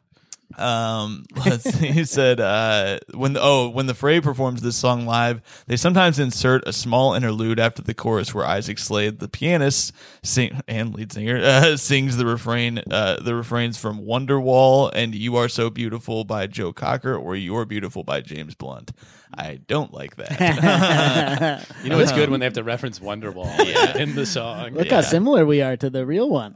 Um, let's see. He said uh, when oh when the Fray performs this song live, they sometimes insert a small interlude after the chorus where Isaac Slade, the pianist sing and lead singer, uh, sings the refrain uh, the refrains from Wonderwall and "You Are So Beautiful" by Joe Cocker or "You're Beautiful" by James Blunt. I don't like that. You know, it's good when they have to reference Wonderwall in the song. Look how similar we are to the real one.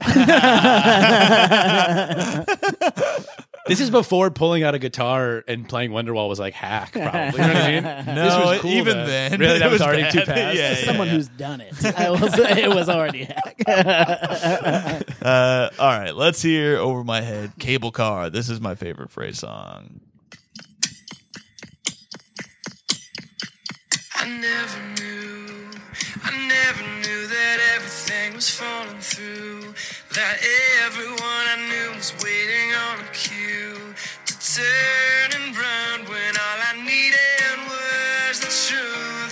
This is before pulling out a guitar and playing Wonderwall was like hack, probably. You know what I mean? No, this was cool even then. then, Really, that it was, was already bad. too past. Yeah, yeah. Someone who's done it. I will say it was already hack. Uh, all right, let's hear over my head. Cable car. This is my favorite Fray's song. I never knew, I never knew that everything was falling through. That everyone I knew was waiting on a cue to turn and run when all I needed was the truth.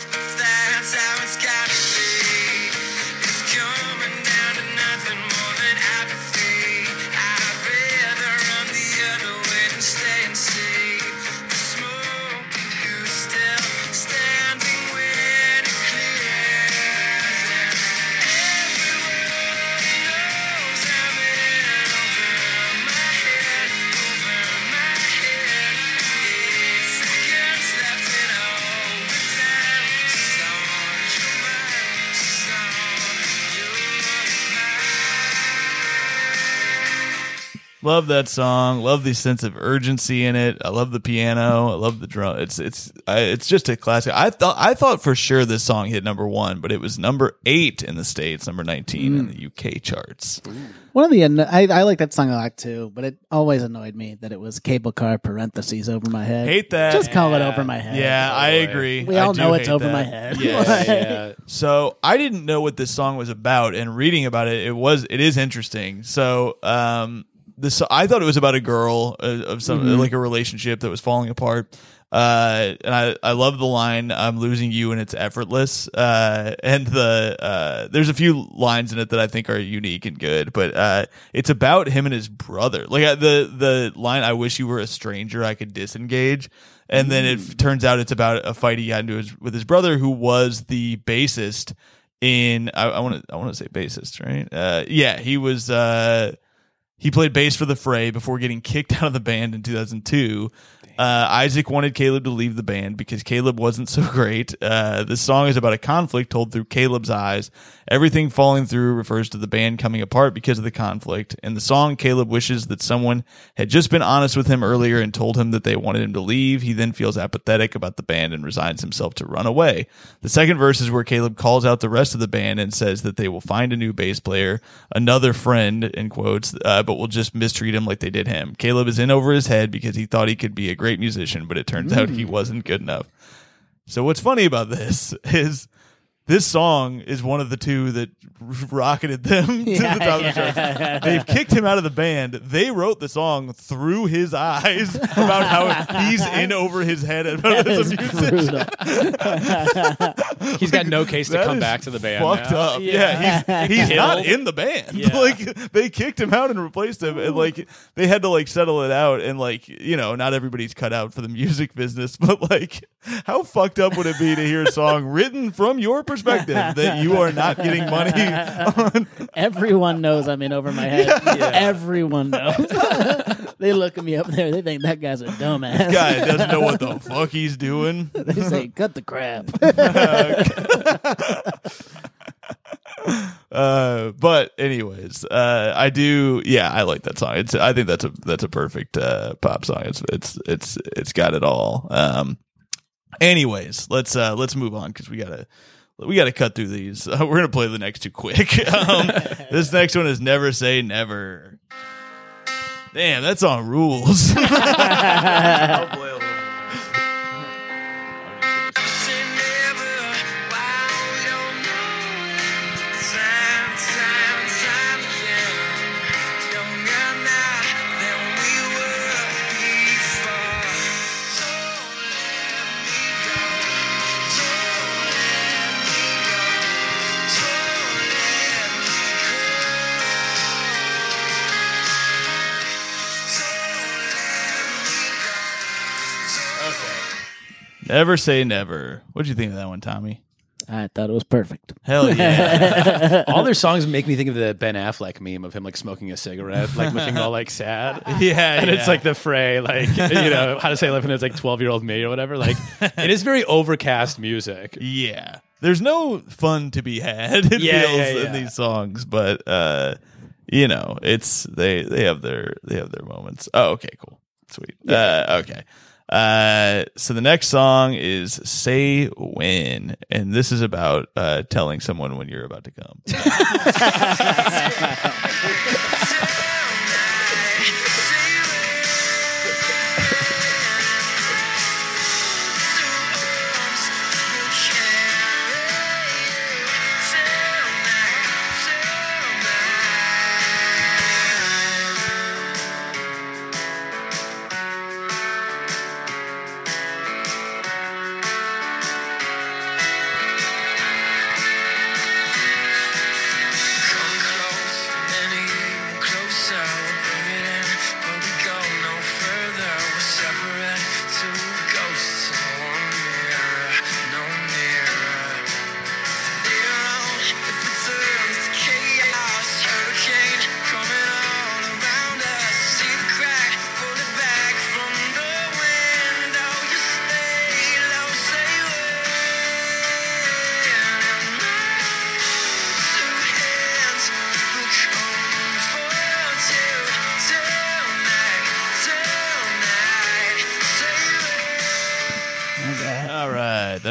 Love that song. Love the sense of urgency in it. I love the piano. I love the drum. It's it's I, it's just a classic. I thought I thought for sure this song hit number one, but it was number eight in the states, number nineteen in the UK charts. One of the I, I like that song a lot too, but it always annoyed me that it was cable car parentheses over my head. Hate that. Just call it over my head. Yeah, I agree. We all do know it's over that. my head. Yeah, yeah. So I didn't know what this song was about, and reading about it, it was it is interesting. So um, this I thought it was about a girl uh, of some Mm-hmm. like a relationship that was falling apart. Uh, and I I love the line "I'm losing you" and it's effortless. Uh, and the uh, there's a few lines in it that I think are unique and good, but uh, it's about him and his brother. Like the the line "I wish you were a stranger, I could disengage." And then it turns out it's about a fight he got into his, with his brother, who was the bassist in. I want to. I want to say bassist, right? Uh, yeah, he was. He played bass for the Fray before getting kicked out of the band in 2002. Uh, Isaac wanted Caleb to leave the band because Caleb wasn't so great. Uh, the song is about a conflict told through Caleb's eyes. Everything falling through refers to the band coming apart because of the conflict. In the song, Caleb wishes that someone had just been honest with him earlier and told him that they wanted him to leave. He then feels apathetic about the band and resigns himself to run away. The second verse is where Caleb calls out the rest of the band and says that they will find a new bass player, another friend, in quotes, uh, but will just mistreat him like they did him. Caleb is in over his head because he thought he could be a great musician, but it turns out he hmm. wasn't good enough. So what's funny about this is this song is one of the two that rocketed them to the top of the charts. They've kicked him out of the band. They wrote the song through his eyes about how he's in over his head about That as is a musician. He's got no case to That come back to the band. Fucked now. up. Yeah, he's, he's not in the band. Yeah. like they kicked him out and replaced him, and like they had to like settle it out. And like you know, not everybody's cut out for the music business, but like, how fucked up would it be to hear a song written from your perspective that you are not getting money on? Everyone knows I'm in over my head. Everyone knows. they look at me up there. They think that guy's a dumbass. Guy doesn't know what the fuck he's doing. They say, "Cut the crap." Uh, but anyways, uh, I do. Yeah, I like that song. It's. I think that's a that's a perfect uh, pop song. It's it's it's it's got it all. Um. Anyways, let's uh let's move on because we gotta we gotta cut through these. Uh, we're gonna play the next two quick. um, this next one is never say never. Damn, that song rules. I'll play Never say never. What'd you think of that one, Tommy? I thought it was perfect. Hell yeah. All their songs make me think of the Ben Affleck meme of him like smoking a cigarette, like looking all like sad. yeah. And it's like the fray, like you know how to say live when it's like twelve year old me or whatever. Like it is very overcast music. Yeah. There's no fun to be had, it Yeah, feels, yeah, in these songs, but uh you know, it's they they have their they have their moments. Oh, okay, cool. Sweet. Uh, okay. Uh, so the next song is "Say When," and this is about uh, telling someone when you're about to come. Come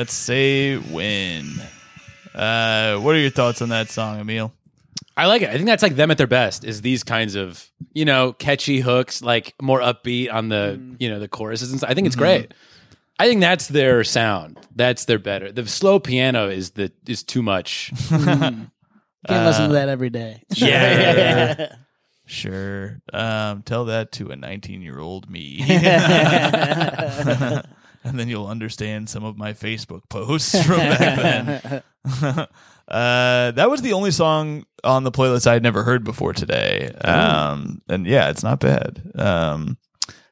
right, that's "Say When." Uh, what are your thoughts on that song, Emil? I like it. I think that's like them at their best. Is these kinds of you know catchy hooks, like more upbeat on the you know the choruses and stuff. I think it's great. I think that's their sound. That's their better. The slow piano is the is too much. Can't listen to that every day. Yeah. Sure. Um, tell that to a 19 year old me. and then you'll understand some of my Facebook posts from back then. uh, that was the only song on the playlist I had never heard before today. Um, and yeah, it's not bad. Um,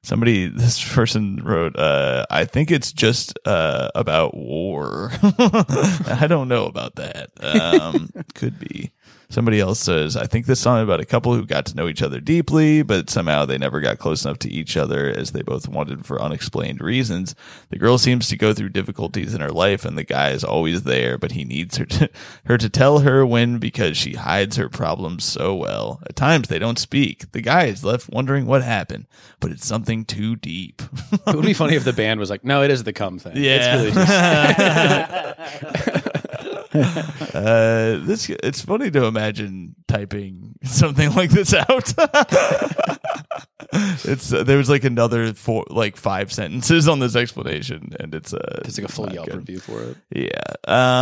somebody, this person wrote, uh, I think it's just uh, about war. I don't know about that. Um, could be. Somebody else says, I think this song is about a couple who got to know each other deeply, but somehow they never got close enough to each other as they both wanted for unexplained reasons. The girl seems to go through difficulties in her life and the guy is always there, but he needs her to, her to tell her when because she hides her problems so well. At times they don't speak. The guy is left wondering what happened, but it's something too deep. it would be funny if the band was like, "No, it is the cum thing." Yeah. it's really just uh, this it's funny to imagine typing something like this out. it's uh, there was like another four, like five sentences on this explanation, and it's uh, it's like a full Yelp good. review for it. Yeah.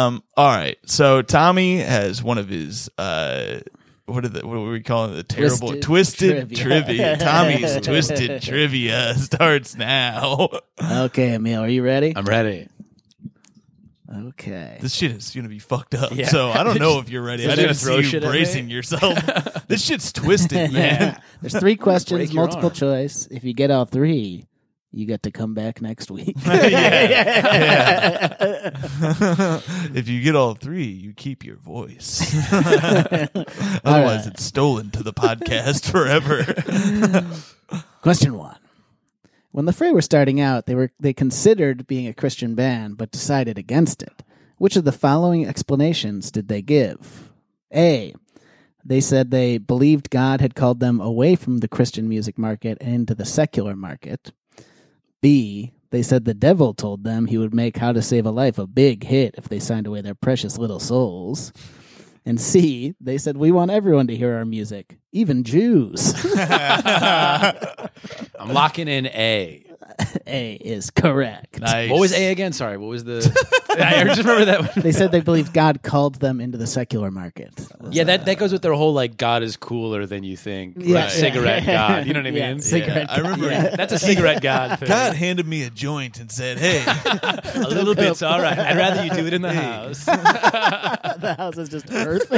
Um. All right. So Tommy has one of his uh. What are the what are we calling it? The terrible Twisted twisted, trivia. trivia. Tommy's twisted trivia starts now. Okay, Emil, are you ready? I'm ready. Okay. This shit is gonna be fucked up. Yeah. So I don't know if you're ready. I didn't throw see you shit at bracing yourself. this shit's twisted, man. Yeah. There's three questions, Break your multiple arm. choice. If you get all three, you get to come back next week. if you get all three, you keep your voice. Otherwise, it's stolen to the podcast forever. Question one. When the Fray were starting out, they were they considered being a Christian band, but decided against it. Which of the following explanations did they give? A. They said they believed God had called them away from the Christian music market and into the secular market. B. They said the devil told them he would make How to Save a Life a big hit if they signed away their precious little souls. And C, they said we want everyone to hear our music, even Jews. I'm locking in A. A is correct. nice. What was A again? Sorry, what was the? I just remember that. One. They said they believed God called them into the secular market. Yeah, that, that goes with their whole like God is cooler than you think. Yeah. Like, cigarette God. You know what I mean? Yeah, cigarette I remember God. That's a cigarette God. Thing. God handed me a joint and said, "Hey, a little bit's all right. I'd rather you do it in the house. the house is just earth.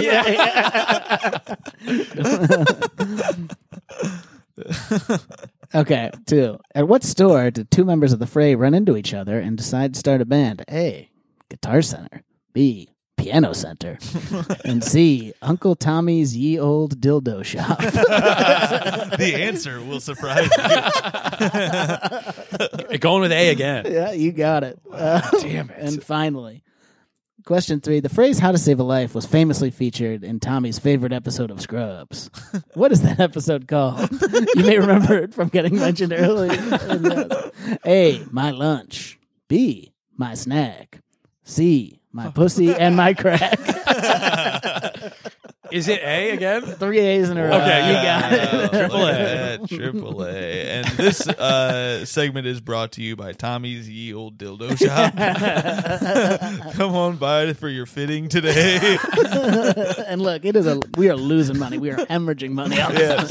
Okay, two. At what store did two members of the fray run into each other and decide to start a band? A. Guitar Center. B. Piano Center. and C. Uncle Tommy's ye old dildo shop. the answer will surprise you." Going with A again. yeah, you got it. Uh, Damn it. and finally, Question three: The phrase "How to Save a Life" was famously featured in Tommy's favorite episode of Scrubs. what is that episode called? you may remember it from getting mentioned earlier. A. My lunch. B. My snack. C. My pussy and my crack. Is it A again? Three A's in a row. Okay, you got it. Triple A. Triple A. And this uh, segment is brought to you by Tommy's Ye Old Dildo Shop. Come on by for your fitting today. and look, it is a we are losing money. We are hemorrhaging money on this.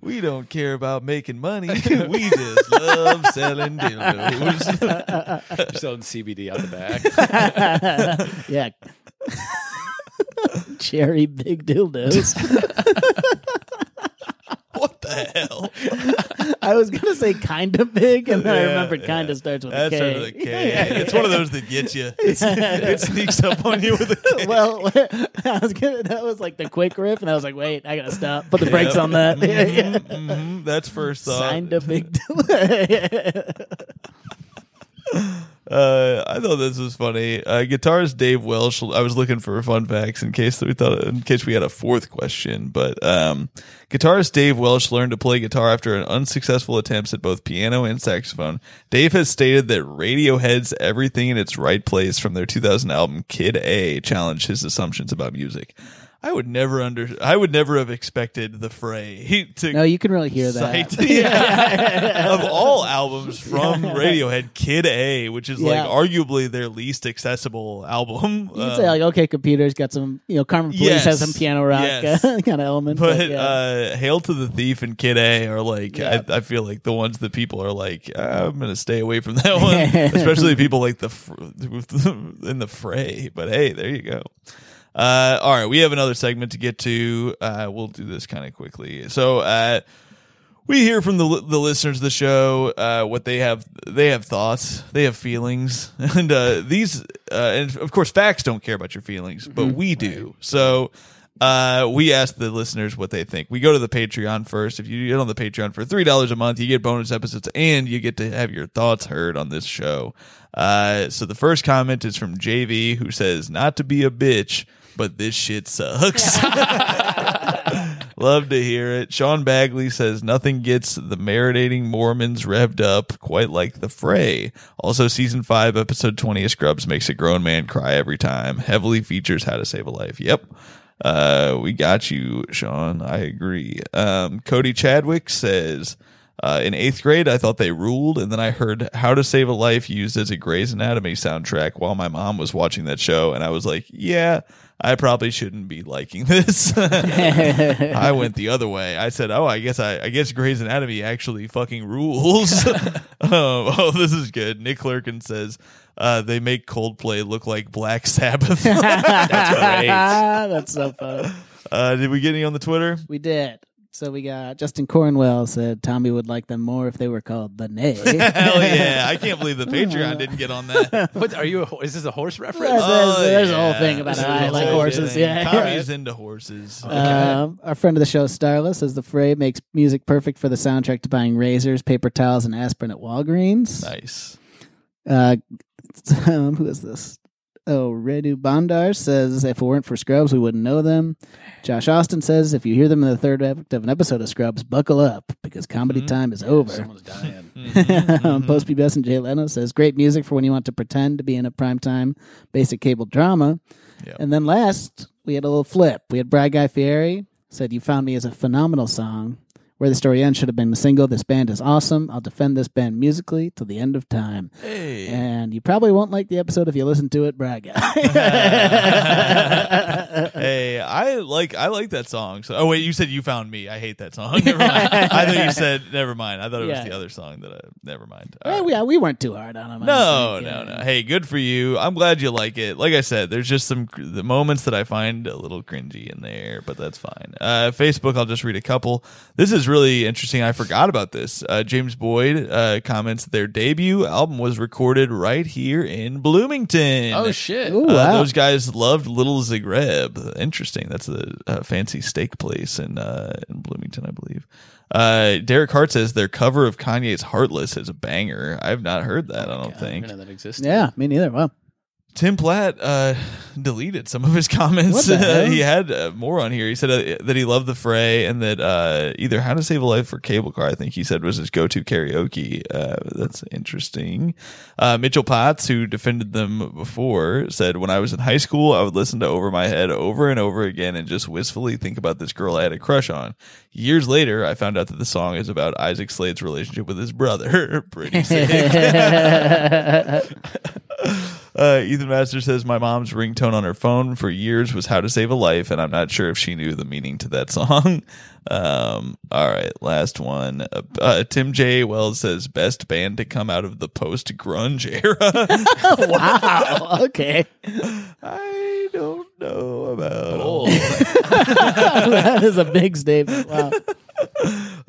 we don't care about making money. We just love selling dildos. You're selling CBD out the back. Yeah. Cherry big dildos. What the hell? I was gonna say kind of big, and then I Yeah, remembered yeah. kind of starts with That's a sort K. of the K. It's one of those that gets you. It's, it sneaks up on you with a K. well, I was gonna. That was like the quick riff, and I was like, "Wait, I gotta stop. Put the brakes on that." Mhm, That's first thought. Signed a big. Uh, I thought this was funny. Uh, guitarist Dave Welsh. I was looking for fun facts in case we thought in case we had a fourth question. But um, guitarist Dave Welsh learned to play guitar after an unsuccessful attempts at both piano and saxophone. Dave has stated that Radiohead's "Everything in Its Right Place" from their 2000 album Kid A challenged his assumptions about music. I would never under. I would never have expected the Fray to no, you can really hear that. Sight- Yeah. of all albums from Radiohead, Kid A, which is Yeah. like arguably their least accessible album. You Uh, say like, okay, computers got some, you know, Karma Police Yes. has some piano rock Yes. kind of element. but But, yeah. uh, Hail to the Thief and Kid A are like Yeah. I, I feel like the ones that people are like "Ah, I'm gonna stay away from that one, especially people like the fr- in the fray. But hey, there you go. Uh, all right, we have another segment to get to. Uh, we'll do this kind of quickly. So, uh, we hear from the the listeners of the show uh, what they have. They have thoughts. They have feelings, and uh, these, uh, and of course, facts don't care about your feelings, but we do. So. Uh, we ask the listeners what they think. We go to the Patreon first. If you get on the Patreon for three dollars a month, you get bonus episodes and you get to have your thoughts heard on this show. Uh, so the first comment is from JV who says, "Not to be a bitch, but this shit sucks." Love to hear it. Sean Bagley says nothing gets the marinating Mormons revved up quite like the fray. Also, season five, episode twenty of Scrubs makes a grown man cry every time. Heavily features how to save a life. Yep. Uh, we got you, Sean. I agree. Um, Cody Chadwick says, uh, in eighth grade, I thought they ruled, and then I heard How to Save a Life used as a Grey's Anatomy soundtrack while my mom was watching that show, and I was like, yeah, I probably shouldn't be liking this. I went the other way. I said, "Oh, I guess I, I guess Grey's Anatomy actually fucking rules." oh, oh, this is good. Nick Lurkin says uh, they make Coldplay look like Black Sabbath. That's great. That's so fun. uh, did we get any on the Twitter? We did. So we got Justin Cornwell said Tommy would like them more if they were called the Nay. Hell yeah! I can't believe the Patreon didn't get on that. What are you? a Is this a horse reference? There's, Oh, there's a whole thing about This how is I a like whole horses. thing. Yeah. Tommy's into horses. Um, our friend of the show, Starla, says the fray makes music perfect for the soundtrack to buying razors, paper towels, and aspirin at Walgreens. nice. Uh, um, who is this? Oh, Redu Bandar says if it weren't for Scrubs, we wouldn't know them. Josh Austin says if you hear them in the third act of an episode of Scrubs, buckle up because comedy time is over. Someone's dying. um, Post PBS and Jay Leno says great music for when you want to pretend to be in a primetime basic cable drama. Yep. And then last, we had a little flip. We had Brad Guy Fieri said, You found me as a phenomenal song. Where the story ends should have been a single. This band is awesome. I'll defend this band musically till the end of time. Hey. And you probably won't like the episode if you listen to it, Brad hey, I like I like that song. So, oh wait, you said you found me. I hate that song. Never mind. I thought you said never mind. I thought it was the other song that I never mind. All Well, right. we, yeah, we weren't too hard on him. No, no, Yeah. no. Hey, good for you. I'm glad you like it. Like I said, there's just some the moments that I find a little cringy in there, but that's fine. Uh, Facebook, I'll just read a couple. This is really interesting. I forgot about this. Uh, James Boyd uh, comments their debut album was recorded right right here in Bloomington. Oh shit! Ooh, Uh, wow. Those guys loved Little Zagreb. Interesting. That's a, a fancy steak place in uh, in Bloomington, I believe. Uh, Derek Hart says their cover of Kanye's "Heartless" is a banger. I've not heard that. I don't Oh I think. didn't know that existed. yeah, me neither. Wow. Tim Platt uh, deleted some of his comments. Hell? he had uh, more on here. He said uh, that he loved the fray and that uh, either How to Save a Life or Cable Car, I think he said was his go to karaoke. Uh, that's interesting. Uh, Mitchell Potts, who defended them before, said, When I was in high school, I would listen to Over My Head over and over again and just wistfully think about this girl I had a crush on. Years later, I found out that the song is about Isaac Slade's relationship with his brother. Pretty sick. Uh, Ethan Master says my mom's ringtone on her phone for years was "How to Save a Life," and I'm not sure if she knew the meaning to that song. Um, all right, last one. Uh, uh, Tim J. Wells says best band to come out of the post grunge era. wow. Okay. I don't know about. Bold. that is a big statement. Wow.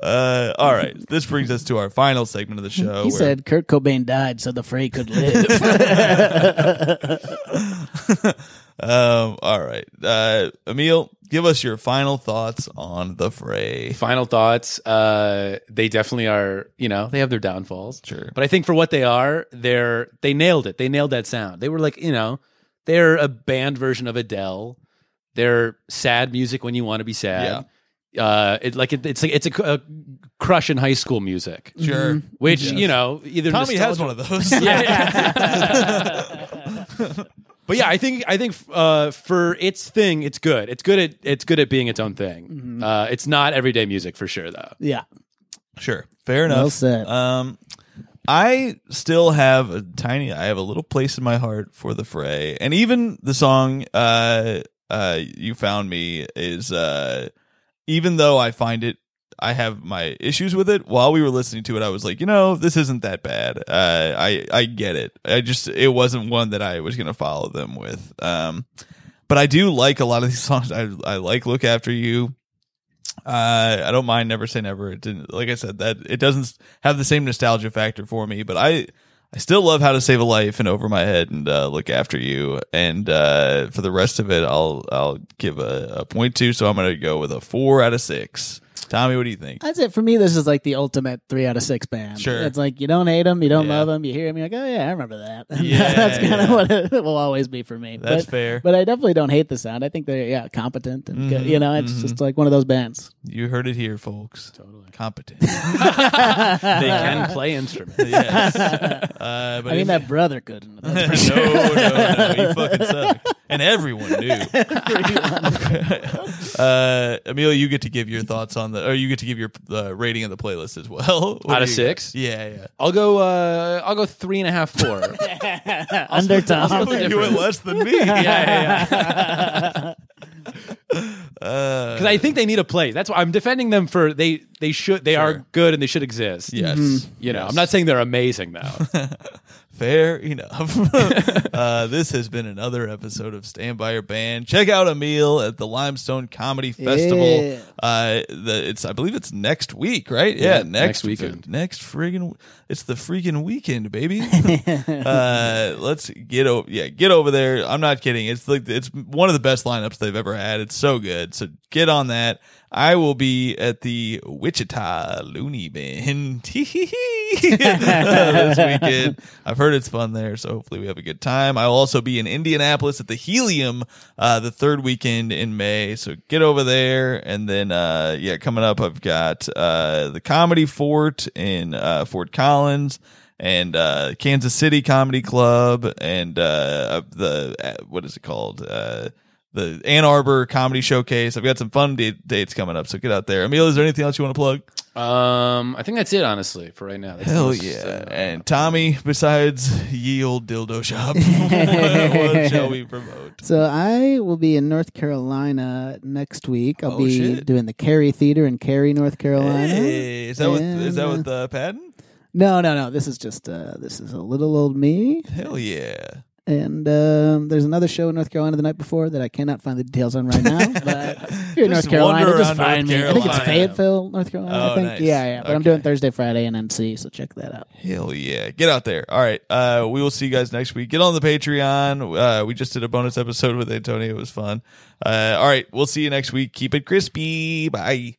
Uh, all right, this brings us to our final segment of the show. He where- said Kurt Cobain died so the Fray could live. um, all right, uh, Emil, give us your final thoughts on the fray. Final thoughts. Uh, they definitely are. You know, they have their downfalls. Sure. but I think for what they are, they're they nailed it. They nailed that sound. They were like, you know, they're a band version of Adele. They're sad music when you want to be sad. Uh, it like it, it's like it's a, a crush in high school music, Sure. which you know either Tommy has nostalgia- one of those. yeah, But yeah, I think I think uh, for its thing, it's good. It's good at it's good at being its own thing. Uh, it's not everyday music for sure, though. yeah. Sure. Fair enough. Well said. Um, I still have a tiny, I have a little place in my heart for the fray. And even the song, uh, uh, You Found Me is, uh, even though I find it, I have my issues with it. While we were listening to it, I was like, you know, this isn't that bad. Uh, I, I get it. I just, it wasn't one that I was to follow them with. Um, but I do like a lot of these songs. I, I like Look After You. Uh, I don't mind Never Say Never. It didn't, like I said, that it doesn't have the same nostalgia factor for me, but I, I still love How to Save a Life and Over My Head and uh, Look After You. And uh, for the rest of it, I'll I'll give a, a point to. So I'm going to go with a four out of six. Tommy, what do you think? That's it for me. This is like the ultimate three out of six band. Sure. it's like you don't hate them, you don't Yeah. love them, you hear them, you're like, oh yeah, I remember that. And Yeah, that's kind of yeah. what it will always be for me. That's but, fair. But I definitely don't hate the sound. I think they're yeah competent and good. Mhm, You know, it's just like one of those bands. You heard it here, folks. Totally competent. They can play instruments. yes. Uh, but I mean, if- that brother couldn't. That's for no, no, no. You fucking suck. And everyone knew. uh, Emilio, you get to give your thoughts on the, or you get to give your uh, rating of the playlist as well. What Out do of you six? got? Yeah, yeah. I'll go. Uh, I'll go three and a half, four. Under Tom. You went less than me. yeah, yeah, yeah. Uh, Because I think they need a place. That's why I'm defending them for they. They should. They are good and they should exist. yes. You know, I'm not saying they're amazing though. Fair enough. uh, this has been another episode of Stand By Your Band. Check out Emil at the Limestone Comedy Festival. Yeah. Uh, the, it's I believe it's next week, right? Yeah, Yeah, next, next weekend. Next friggin' it's the freaking weekend, baby. uh, let's get over. Yeah, get over there. I'm not kidding. It's like it's one of the best lineups they've ever had. It's so good. So get on that. I will be at the Wichita Loony Bin this weekend. I've heard it's fun there, so hopefully we have a good time. I'll also be in Indianapolis at the Helium uh, the third weekend in May, so get over there. And then, uh, yeah, coming up, I've got uh, the Comedy Fort in uh, Fort Collins. And uh, Kansas City Comedy Club, and uh, the uh, what is it called? Uh, the Ann Arbor Comedy Showcase. I've got some fun da- dates coming up, so get out there. Emil, is there anything else you want to plug? Um, I think that's it. Honestly, for right now. That's Hell most, yeah! uh, and Tommy, besides ye old dildo shop, what shall we promote? So I will be in North Carolina next week. I'll Oh, be shit. doing the Cary Theater in Cary, North Carolina. Hey, is that with is that And, with uh, Patton? No, no, no. This is just uh, this is a little old me, Hell yeah! And um, there's another show in North Carolina the night before that I cannot find the details on right now. But if you're in Just North Carolina, wander just around find North me. I think it's Carolina. Fayetteville, North Carolina. Oh, I think. nice. Yeah, yeah. But I'm Okay. doing Thursday, Friday, and NC, so check that out. Hell yeah. Get out there. All right. Uh, we will see you guys next week. Get on the Patreon. Uh, we just did a bonus episode with Antonio. It was fun. Uh, all right. We'll see you next week. Keep it crispy. Bye.